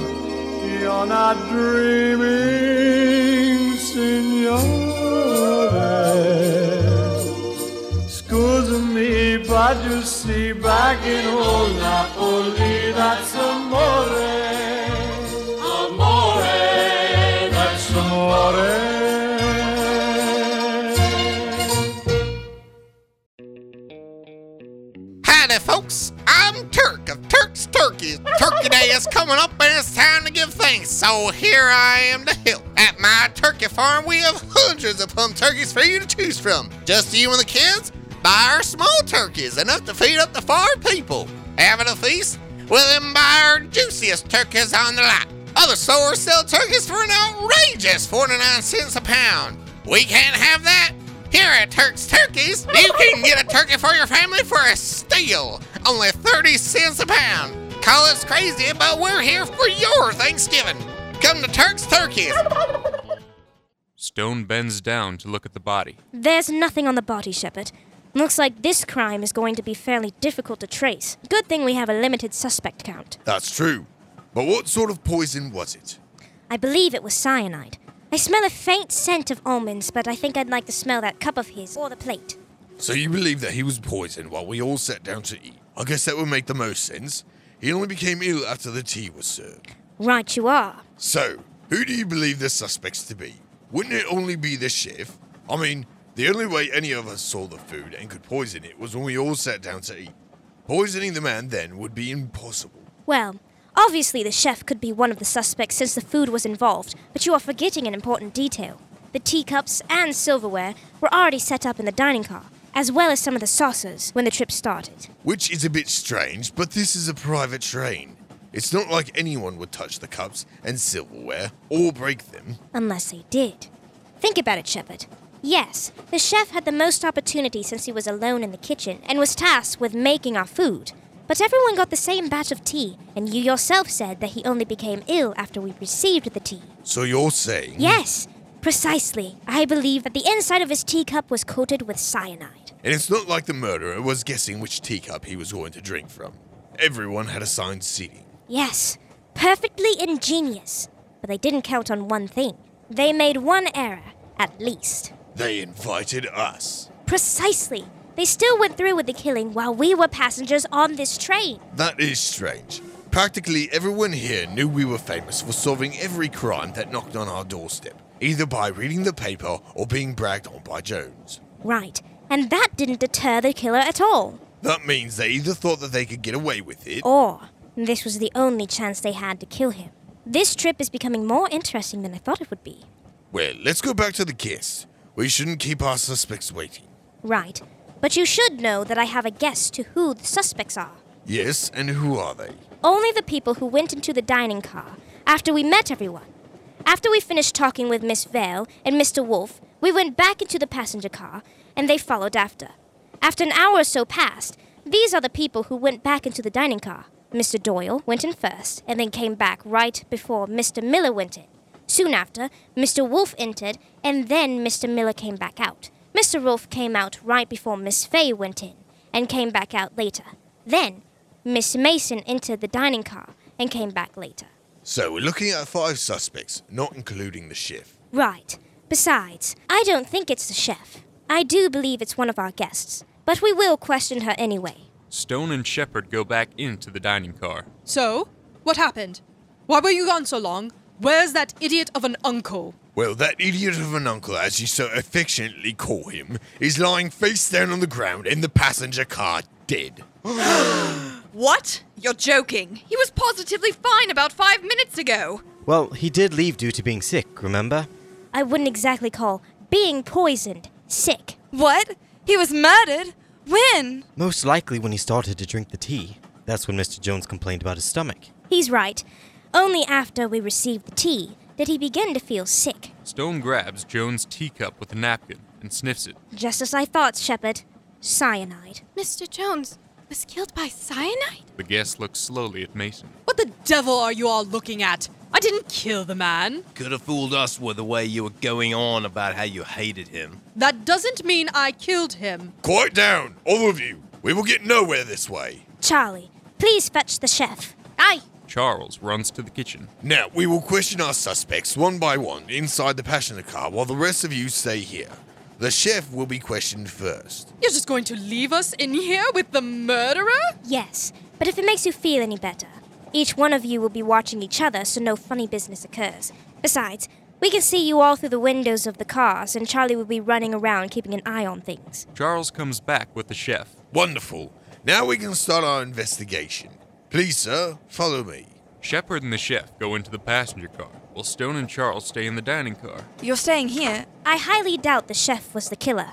Q: you're not dreaming, signore. See, back in old Napoli, that's amore.
O: Amore,
Q: That's amore.
R: Howdy, folks. I'm Turk of Turk's Turkeys. Turkey Day is coming up and it's time to give thanks. So here I am to help. At my turkey farm, we have hundreds of plum turkeys for you to choose from. Just you and the kids, buy our small turkeys, enough to feed up to four people. Having a feast? Well, then buy our juiciest turkeys on the lot. Other stores sell turkeys for an outrageous 49 cents a pound. We can't have that. Here at Turk's Turkeys, you can get a turkey for your family for a steal, only 30 cents a pound. Call us crazy, but we're here for your Thanksgiving. Come to Turk's Turkeys.
I: Stone bends down to look at the body.
D: There's nothing on the body, Shepard. Looks like this crime is going to be fairly difficult to trace. Good thing we have a limited suspect count.
A: That's true. But what sort of poison was it?
D: I believe it was cyanide. I smell a faint scent of almonds, but I think I'd like to smell that cup of his or the plate.
A: So you believe that he was poisoned while we all sat down to eat? I guess that would make the most sense. He only became ill after the tea was served.
D: Right, you are.
A: So, who do you believe the suspects to be? Wouldn't it only be the chef? I mean, the only way any of us saw the food and could poison it was when we all sat down to eat. Poisoning the man then would be impossible.
D: Well, obviously the chef could be one of the suspects since the food was involved, but you are forgetting an important detail. The teacups and silverware were already set up in the dining car, as well as some of the saucers when the trip started.
A: Which is a bit strange, but this is a private train. It's not like anyone would touch the cups and silverware or break them.
D: Unless they did. Think about it, Shepard. Yes, the chef had the most opportunity since he was alone in the kitchen and was tasked with making our food. But everyone got the same batch of tea, and you yourself said that he only became ill after we received the tea.
A: So you're saying.
D: Yes, precisely. I believe that the inside of his teacup was coated with cyanide.
A: And it's not like the murderer was guessing which teacup he was going to drink from. Everyone had assigned seating.
D: Yes, perfectly ingenious. But they didn't count on one thing. They made one error, at least.
A: They invited us.
D: Precisely. They still went through with the killing while we were passengers on this train.
A: That is strange. Practically everyone here knew we were famous for solving every crime that knocked on our doorstep, either by reading the paper or being bragged on by Jones.
D: Right. And that didn't deter the killer at all.
A: That means they either thought that they could get away with it,
D: Or this was the only chance they had to kill him. This trip is becoming more interesting than I thought it would be.
A: well, let's go back to the guest. We shouldn't keep our suspects waiting.
D: Right. But you should know that I have a guess to who the suspects are.
A: Yes, and who are they?
D: Only the people who went into the dining car after we met everyone. After we finished talking with Miss Vale and Mr. Wolfe, we went back into the passenger car, and they followed after. After an hour or so passed, these are the people who went back into the dining car. Mr. Doyle went in first, and then came back right before Mr. Miller went in. Soon after, Mr. Wolfe entered, and then Mr. Miller came back out. Mr. Wolfe came out right before Miss Fay went in, and came back out later. Then, Miss Mason entered the dining car and came back later.
A: So we're looking at five suspects, not including the chef.
D: Right. Besides, I don't think it's the chef. I do believe it's one of our guests, but we will question her anyway.
I: Stone and Shepard go back into the dining car.
L: So, what happened? Why were you gone so long? Where's that idiot of an uncle?
A: Well, that idiot of an uncle, as you so affectionately call him, is lying face down on the ground in the passenger car, dead. (gasps)
E: What? You're joking. He was positively fine about five minutes ago.
H: Well, he did leave due to being sick, remember?
D: I wouldn't exactly call being poisoned sick.
F: What? He was murdered? When?
H: Most likely when he started to drink the tea. That's when Mr. Jones complained about his stomach.
D: He's right. Only after we received the tea did he begin to feel sick.
I: Stone grabs Jones' teacup with a napkin and sniffs it.
D: Just as I thought, Shepard. Cyanide.
G: Mr. Jones was killed by cyanide?
I: The guest looks slowly at Mason.
L: What the devil are you all looking at? I didn't kill the man.
N: Could have fooled us with the way you were going on about how you hated him.
L: That doesn't mean I killed him.
A: Quiet down, all of you. We will get nowhere this way.
D: Charlie, please fetch the chef.
E: Aye.
I: Charles runs to the kitchen.
A: Now, we will question our suspects one by one inside the passenger car while the rest of you stay here. The chef will be questioned first.
L: You're just going to leave us in here with the murderer?
D: Yes, but if it makes you feel any better, each one of you will be watching each other so no funny business occurs. Besides, we can see you all through the windows of the cars, and Charlie will be running around keeping an eye on things.
I: Charles comes back with the chef.
A: Wonderful. Now we can start our investigation. Please, sir, follow me.
I: Shepard and the chef go into the passenger car, while Stone and Charles stay in the dining car.
F: You're staying here?
D: I highly doubt the chef was the killer.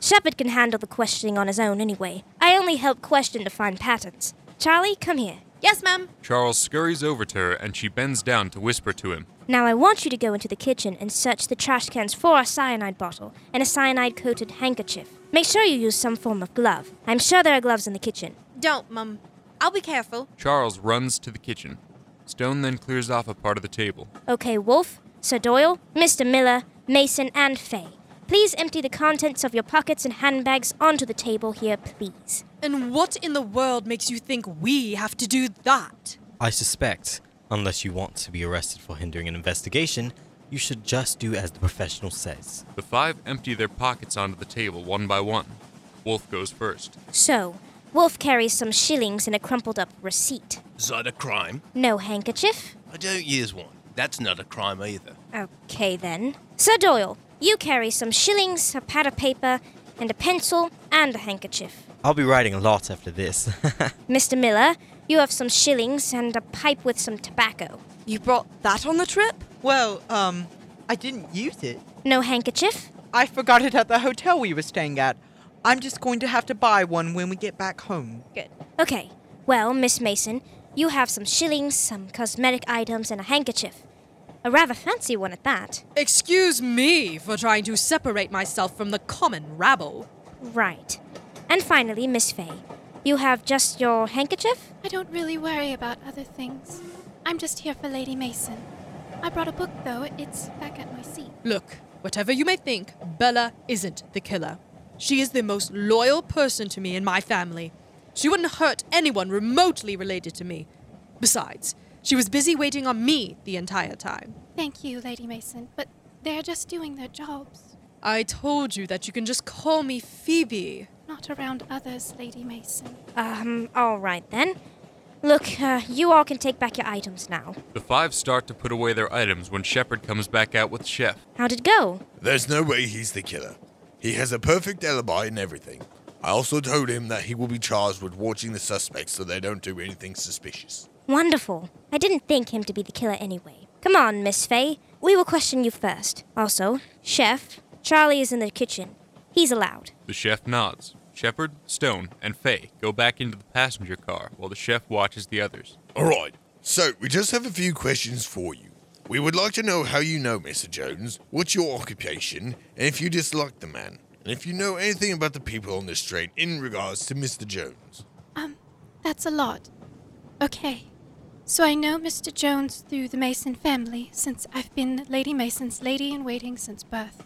D: Shepard can handle the questioning on his own anyway. I only help question to find patterns. Charlie, come here.
E: Yes, ma'am.
I: Charles scurries over to her and she bends down to whisper to him.
D: Now I want you to go into the kitchen and search the trash cans for a cyanide bottle and a cyanide coated handkerchief. Make sure you use some form of glove. I'm sure there are gloves in the kitchen.
M: Don't, Mum. I'll be careful.
I: Charles runs to the kitchen. Stone then clears off a part of the table.
D: Okay, Wolfe, Sir Doyle, Mr. Miller, Mason, and Fay. Please empty the contents of your pockets and handbags onto the table here, please.
L: And what in the world makes you think we have to do that?
H: I suspect, unless you want to be arrested for hindering an investigation, you should just do as the professional says.
I: The five empty their pockets onto the table one by one. Wolfe goes first.
D: So, Wolfe carries some shillings in a crumpled up receipt.
N: Is that a crime?
D: No handkerchief?
N: I don't use one. That's not a crime either.
D: Okay then. Sir Doyle, you carry some shillings, a pad of paper, and a pencil, and a handkerchief.
H: I'll be writing a lot after this. (laughs)
D: Mr. Miller, you have some shillings and a pipe with some tobacco.
F: You brought that on the trip?
K: Well, um, I didn't use it.
D: No handkerchief?
K: I forgot it at the hotel we were staying at. I'm just going to have to buy one when we get back home.
D: Good. Okay. Well, Miss Mason, you have some shillings, some cosmetic items, and a handkerchief. A rather fancy one at that.
L: Excuse me for trying to separate myself from the common rabble.
D: Right. And finally, Miss Fay, You have just your handkerchief?
G: I don't really worry about other things. I'm just here for Lady Mason. I brought a book, though. It's back at my seat.
L: Look, whatever you may think, Bella isn't the killer. She is the most loyal person to me in my family. She wouldn't hurt anyone remotely related to me. Besides, she was busy waiting on me the entire time.
G: Thank you, Lady Mason, but they're just doing their jobs.
L: I told you that you can just call me Phoebe.
G: Not around others, Lady Mason.
D: Um, all right then. Look, uh, you all can take back your items now.
I: The five start to put away their items when Shepard comes back out with Chef.
D: How'd it go?
A: There's no way he's the killer. He has a perfect alibi and everything. I also told him that he will be charged with watching the suspects so they don't do anything suspicious.
D: Wonderful. I didn't think him to be the killer anyway. Come on, Miss Fay. We will question you first. Also, Chef, Charlie is in the kitchen. He's allowed.
I: The chef nods. Shepard, Stone, and Faye go back into the passenger car while the chef watches the others.
A: All right. So, we just have a few questions for you. We would like to know how you know Mr. Jones, what's your occupation, and if you dislike the man, and if you know anything about the people on this train in regards to Mr. Jones.
G: Um, that's a lot. Okay. So I know Mr. Jones through the Mason family, since I've been Lady Mason's lady in waiting since birth.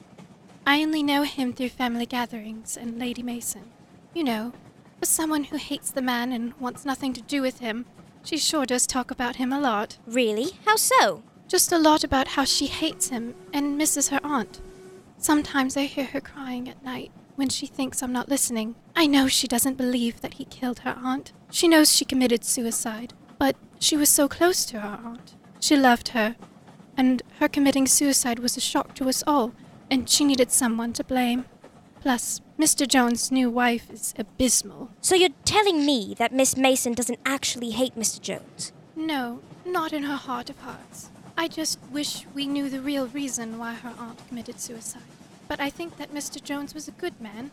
G: I only know him through family gatherings and Lady Mason. You know, for someone who hates the man and wants nothing to do with him, she sure does talk about him a lot.
D: Really? How so?
G: Just a lot about how she hates him and misses her aunt. Sometimes I hear her crying at night when she thinks I'm not listening. I know she doesn't believe that he killed her aunt. She knows she committed suicide, but she was so close to her aunt. She loved her, and her committing suicide was a shock to us all, and she needed someone to blame. Plus, Mr. Jones' new wife is abysmal.
D: So you're telling me that Miss Mason doesn't actually hate Mr. Jones?
G: No, not in her heart of hearts. I just wish we knew the real reason why her aunt committed suicide. But I think that Mr. Jones was a good man.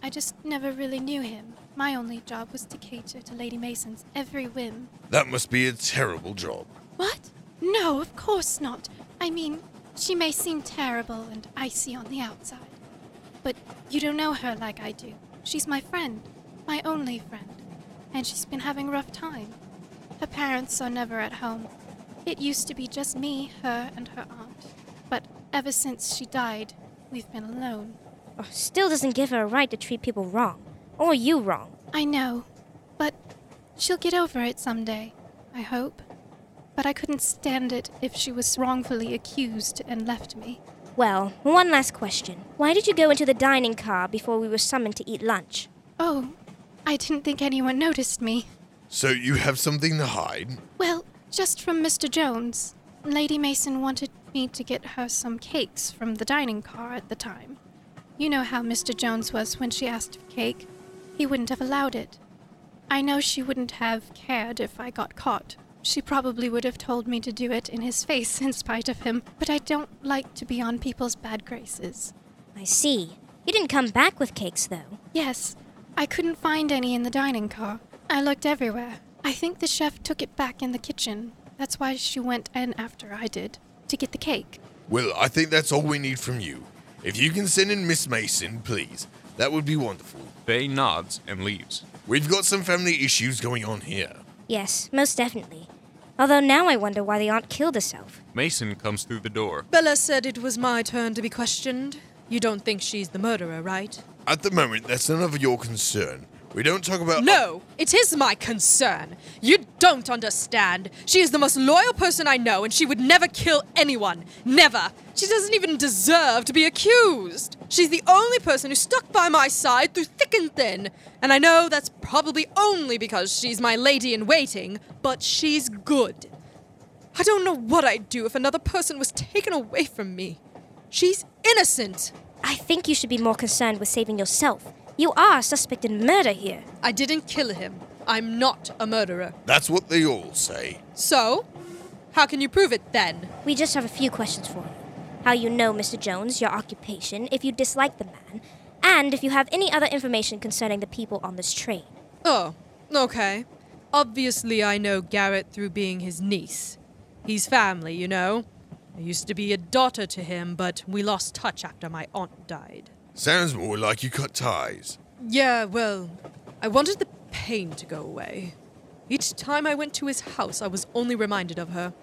G: I just never really knew him. My only job was to cater to Lady Mason's every whim.
A: That must be a terrible job.
G: What? No, of course not. I mean, she may seem terrible and icy on the outside. But you don't know her like I do. She's my friend, my only friend. And she's been having a rough time. Her parents are never at home. It used to be just me, her, and her aunt. But ever since she died, we've been alone.
D: Oh, still doesn't give her a right to treat people wrong. Or you wrong.
G: I know. But she'll get over it someday, I hope. But I couldn't stand it if she was wrongfully accused and left me.
D: Well, one last question. Why did you go into the dining car before we were summoned to eat lunch?
G: Oh, I didn't think anyone noticed me.
A: So, you have something to hide?
G: Well, just from Mr. Jones. Lady Mason wanted me to get her some cakes from the dining car at the time. You know how Mr. Jones was when she asked for cake. He wouldn't have allowed it. I know she wouldn't have cared if I got caught. She probably would have told me to do it in his face (laughs) in spite of him, but I don't like to be on people's bad graces.
D: I see. You didn't come back with cakes, though.
G: Yes, I couldn't find any in the dining car. I looked everywhere. I think the chef took it back in the kitchen. That's why she went in after I did, to get the cake.
A: Well, I think that's all we need from you. If you can send in Miss Mason, please, that would be wonderful.
I: Fay nods and leaves.
A: We've got some family issues going on here.
D: Yes, most definitely. Although now I wonder why the aunt killed herself.
I: Mason comes through the door.
L: Bella said it was my turn to be questioned. You don't think she's the murderer, right?
A: At the moment, that's none of your concern. We don't talk about.
L: No, it is my concern. You don't understand. She is the most loyal person I know, and she would never kill anyone. Never. She doesn't even deserve to be accused. She's the only person who stuck by my side through thick and thin. And I know that's probably only because she's my lady in waiting, but she's good. I don't know what I'd do if another person was taken away from me. She's innocent.
D: I think you should be more concerned with saving yourself. You are a suspect in murder here.
L: I didn't kill him. I'm not a murderer.
A: That's what they all say.
L: So? How can you prove it then?
D: We just have a few questions for you. How you know Mr. Jones, your occupation, if you dislike the man, and if you have any other information concerning the people on this train.
L: Oh, okay. Obviously, I know Garrett through being his niece. He's family, you know. I used to be a daughter to him, but we lost touch after my aunt died.
A: Sounds more like you cut ties.
L: Yeah, well, I wanted the pain to go away. Each time I went to his house, I was only reminded of her.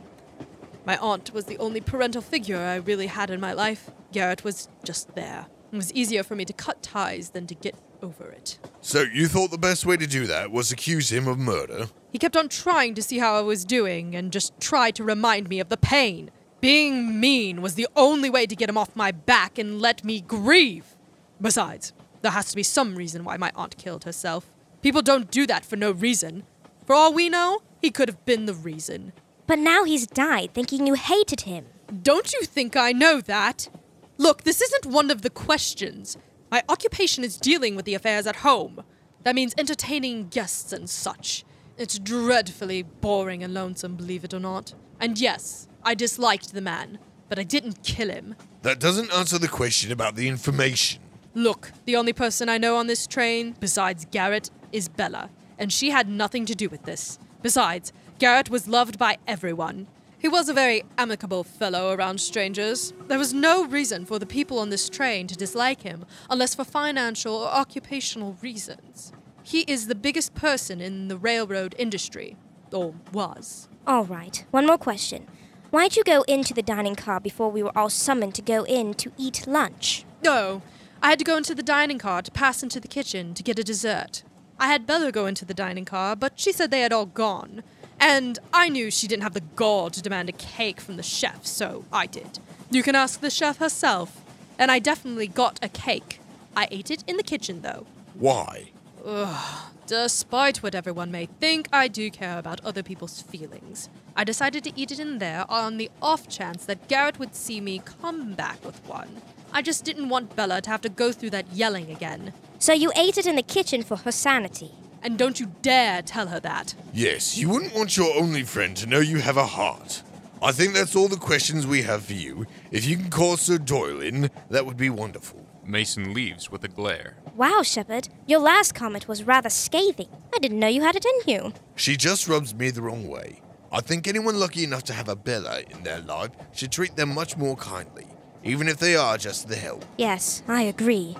L: My aunt was the only parental figure I really had in my life. Garrett was just there. It was easier for me to cut ties than to get over it.
A: So you thought the best way to do that was accuse him of murder?
L: He kept on trying to see how I was doing and just tried to remind me of the pain. Being mean was the only way to get him off my back and let me grieve. Besides, there has to be some reason why my aunt killed herself. People don't do that for no reason. For all we know, he could have been the reason.
D: But now he's died thinking you hated him.
L: Don't you think I know that? Look, this isn't one of the questions. My occupation is dealing with the affairs at home. That means entertaining guests and such. It's dreadfully boring and lonesome, believe it or not. And yes, I disliked the man, but I didn't kill him.
A: That doesn't answer the question about the information.
L: Look, the only person I know on this train, besides Garrett, is Bella, and she had nothing to do with this. Besides, Garrett was loved by everyone. He was a very amicable fellow around strangers. There was no reason for the people on this train to dislike him unless for financial or occupational reasons. He is the biggest person in the railroad industry, or was.
D: All right, one more question. Why'd you go into the dining car before we were all summoned to go in to eat lunch?
L: No, I had to go into the dining car to pass into the kitchen to get a dessert. I had Bella go into the dining car, but she said they had all gone. And I knew she didn't have the gall to demand a cake from the chef, so I did. You can ask the chef herself. And I definitely got a cake. I ate it in the kitchen, though.
A: Why?
L: Ugh. Despite what everyone may think, I do care about other people's feelings. I decided to eat it in there on the off chance that Garrett would see me come back with one. I just didn't want Bella to have to go through that yelling again.
D: So you ate it in the kitchen for her sanity.
L: And don't you dare tell her that.
A: Yes, you wouldn't want your only friend to know you have a heart. I think that's all the questions we have for you. If you can call Sir Doyle in, that would be wonderful.
I: Mason leaves with a glare.
D: Wow, Shepard, your last comment was rather scathing. I didn't know you had it in you.
A: She just rubs me the wrong way. I think anyone lucky enough to have a Bella in their life should treat them much more kindly, even if they are just the help.
D: Yes, I agree.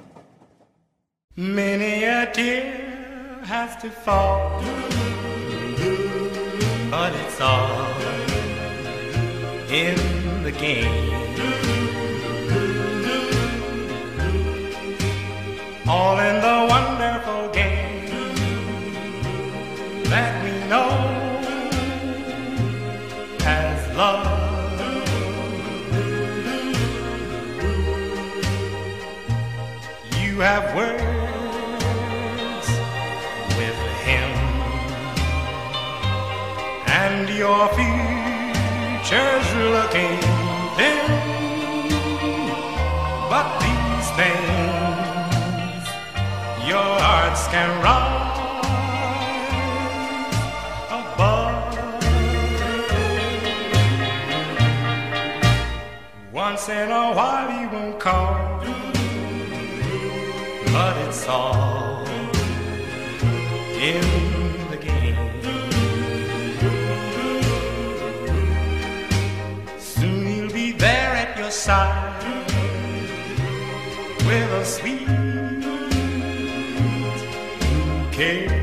S: Many a tear has to fall, but it's all in the game. All in the wonderful have words with him, and your future's looking dim. But these things your hearts can rise above. Once in a while he won't call, but it's all in the game. Soon he'll be there at your side with a sweet bouquet.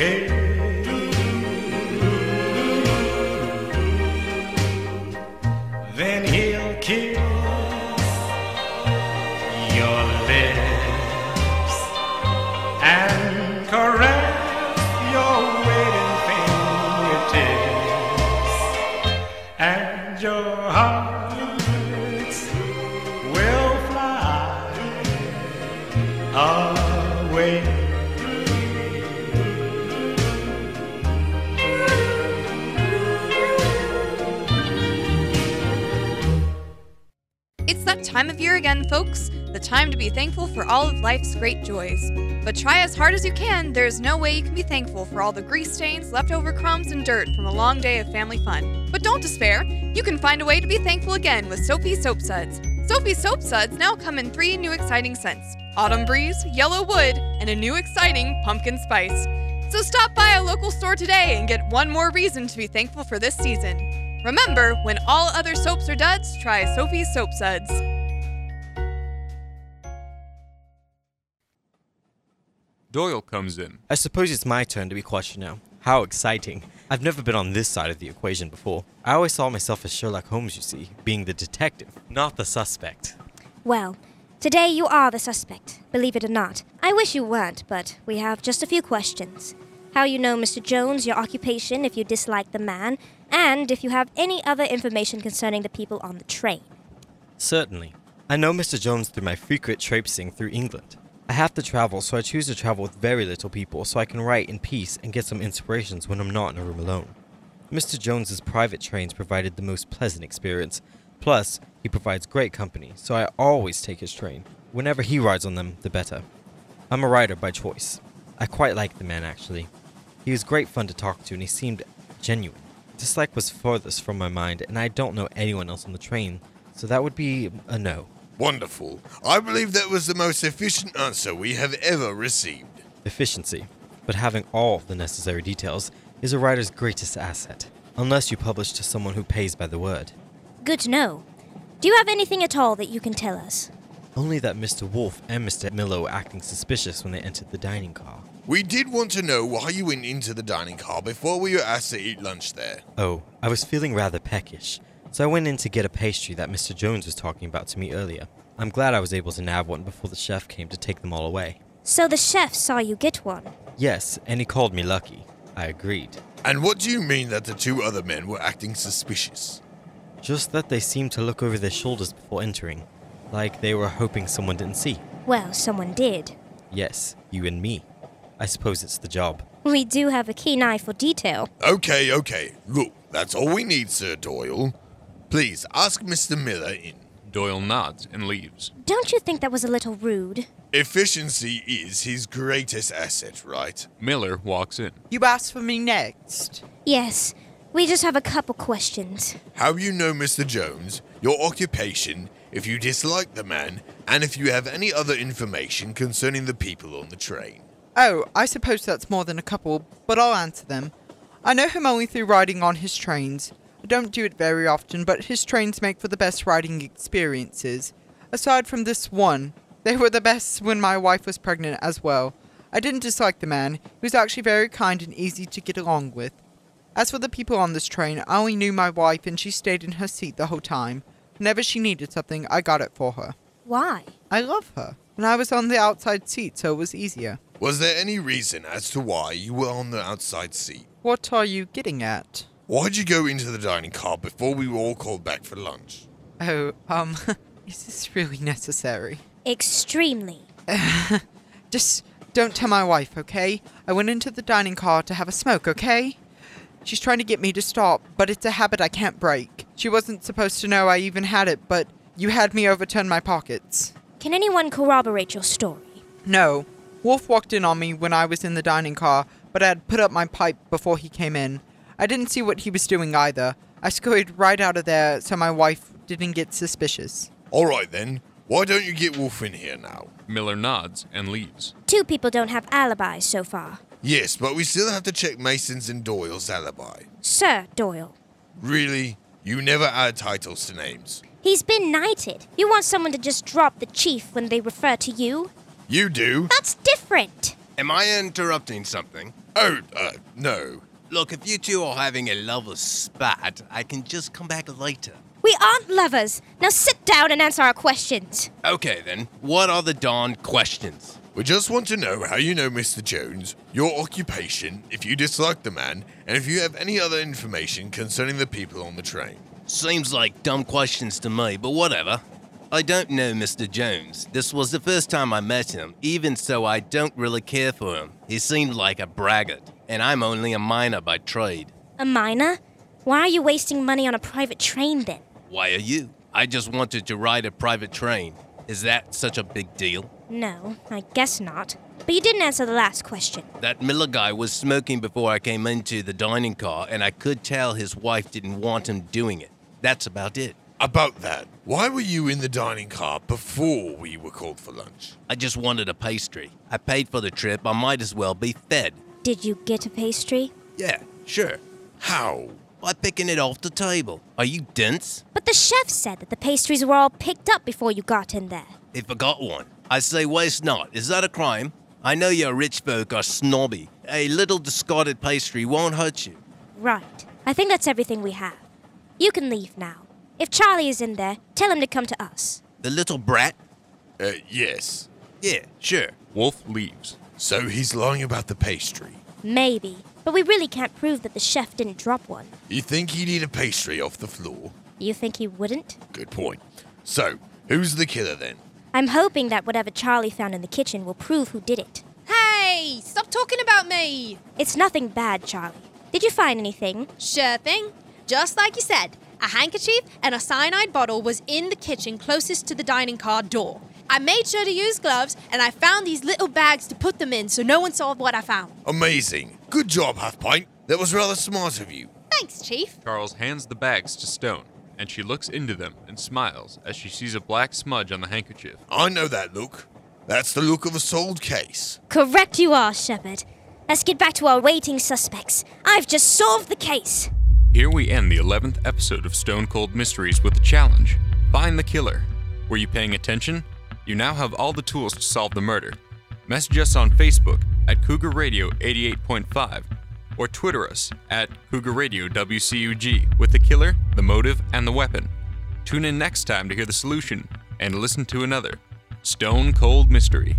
S: Bouquet.
E: Year again, folks. The time to be thankful for all of life's great joys. But try as hard as you can, there is no way you can be thankful for all the grease stains, leftover crumbs, and dirt from a long day of family fun. But don't despair. You can find a way to be thankful again with Sophie's Soap Suds. Sophie's Soap Suds now come in three new exciting scents Autumn Breeze, Yellow Wood, and a new exciting Pumpkin Spice. So stop by a local store today and get one more reason to be thankful for this season. Remember, when all other soaps are duds, try Sophie's Soap Suds.
I: Doyle comes in.
H: I suppose it's my turn to be questioned now. How exciting. I've never been on this side of the equation before. I always saw myself as Sherlock Holmes, you see, being the detective, not the suspect.
D: Well, today you are the suspect, believe it or not. I wish you weren't, but we have just a few questions. How you know Mr. Jones, your occupation, if you dislike the man, and if you have any other information concerning the people on the train.
H: Certainly. I know Mr. Jones through my frequent traipsing through England. I have to travel, so I choose to travel with very little people so I can write in peace and get some inspirations when I'm not in a room alone. Mr. Jones's private trains provided the most pleasant experience. Plus, he provides great company, so I always take his train. Whenever he rides on them, the better. I'm a rider by choice. I quite like the man, actually. He was great fun to talk to, and he seemed genuine. Dislike was furthest from my mind, and I don't know anyone else on the train, so that would be a no.
A: Wonderful. I believe that was the most efficient answer we have ever received.
H: Efficiency, but having all the necessary details is a writer's greatest asset, unless you publish to someone who pays by the word.
D: Good to know. Do you have anything at all that you can tell us?
H: Only that Mr. Wolfe and Mr. Miller were acting suspicious when they entered the dining car.
A: We did want to know why you went into the dining car before we were asked to eat lunch there.
H: Oh, I was feeling rather peckish, so I went in to get a pastry that Mr. Jones was talking about to me earlier. I'm glad I was able to nab one before the chef came to take them all away.
D: So the chef saw you get one.
H: Yes, and he called me lucky. I agreed.
A: And what do you mean that the two other men were acting suspicious?
H: Just that they seemed to look over their shoulders before entering, like they were hoping someone didn't see.
D: Well, someone did.
H: Yes, you and me. I suppose it's the job.
D: We do have a keen eye for detail.
A: Okay, okay. Look, that's all we need, Sir Doyle. Please ask Mr. Miller in.
I: Doyle nods and leaves.
D: Don't you think that was a little rude?
A: Efficiency is his greatest asset, right?
I: Miller walks in.
K: You asked for me next.
D: Yes. We just have a couple questions.
A: How you know Mr. Jones, your occupation, if you dislike the man, and if you have any other information concerning the people on the train.
K: Oh, I suppose that's more than a couple, but I'll answer them. I know him only through riding on his trains. I don't do it very often, but his trains make for the best riding experiences. Aside from this one, they were the best when my wife was pregnant as well. I didn't dislike the man. He was actually very kind and easy to get along with. As for the people on this train, I only knew my wife and she stayed in her seat the whole time. Whenever she needed something, I got it for her.
D: Why?
K: I love her. And I was on the outside seat, so it was easier.
A: Was there any reason as to why you were on the outside seat?
K: What are you getting at?
A: Why'd you go into the dining car before we were all called back for lunch?
K: Oh, um, (laughs) is this really necessary?
D: Extremely. (laughs)
K: Just don't tell my wife, okay? I went into the dining car to have a smoke, okay? She's trying to get me to stop, but it's a habit I can't break. She wasn't supposed to know I even had it, but you had me overturn my pockets.
D: Can anyone corroborate your story?
K: No. Wolfe walked in on me when I was in the dining car, but I had put up my pipe before he came in. I didn't see what he was doing either. I scurried right out of there so my wife didn't get suspicious.
A: All right then. Why don't you get Wolfe in here now?
I: Miller nods and leaves.
D: Two people don't have alibis so far.
A: Yes, but we still have to check Mason's and Doyle's alibi.
D: Sir Doyle.
A: Really? You never add titles to names.
D: He's been knighted. You want someone to just drop the chief when they refer to you?
A: You do?
D: That's different.
N: Am I interrupting something?
A: Oh, uh, no.
N: Look, if you two are having a lover's spat, I can just come back later.
D: We aren't lovers. Now sit down and answer our questions.
N: Okay then, what are the darn questions?
A: We just want to know how you know Mr. Jones, your occupation, if you dislike the man, and if you have any other information concerning the people on the train.
N: Seems like dumb questions to me, but whatever. I don't know Mr. Jones. This was the first time I met him, even so I don't really care for him. He seemed like a braggart, and I'm only a miner by trade.
D: A miner? Why are you wasting money on a private train then?
N: Why are you? I just wanted to ride a private train. Is that such a big deal?
D: No, I guess not. But you didn't answer the last question.
N: That Miller guy was smoking before I came into the dining car, and I could tell his wife didn't want him doing it. That's about it.
A: About that, why were you in the dining car before we were called for lunch?
N: I just wanted a pastry. I paid for the trip, I might as well be fed.
D: Did you get a pastry?
N: Yeah, sure.
A: How?
N: By picking it off the table. Are you dense?
D: But the chef said that the pastries were all picked up before you got in there.
N: He forgot one. I say waste not. Is that a crime? I know your rich folk are snobby. A little discarded pastry won't hurt you.
D: Right. I think that's everything we have. You can leave now. If Charlie is in there, tell him to come to us.
N: The little brat?
A: Uh, yes.
N: Yeah, sure.
I: Wolfe leaves.
A: So he's lying about the pastry.
D: Maybe. But we really can't prove that the chef didn't drop one.
A: You think he'd eat a pastry off the floor?
D: You think he wouldn't?
A: Good point. So, who's the killer then?
D: I'm hoping that whatever Charlie found in the kitchen will prove who did it.
M: Hey, stop talking about me!
D: It's nothing bad, Charlie. Did you find anything?
M: Sure thing. Just like you said, a handkerchief and a cyanide bottle was in the kitchen closest to the dining car door. I made sure to use gloves and I found these little bags to put them in so no one saw what I found.
A: Amazing. Good job, Half Pint. That was rather smart of you.
M: Thanks, Chief.
I: Charles hands the bags to Stone, and she looks into them and smiles as she sees a black smudge on the handkerchief.
A: I know that look. That's the look of a sold case.
D: Correct you are, Shepard. Let's get back to our waiting suspects. I've just solved the case.
I: Here we end the 11th episode of Stone Cold Mysteries with a challenge Find the killer. Were you paying attention? You now have all the tools to solve the murder. Message us on Facebook at Cougar Radio 88.5 or Twitter us at Cougar Radio WCUG with the killer, the motive, and the weapon. Tune in next time to hear the solution and listen to another Stone Cold Mystery.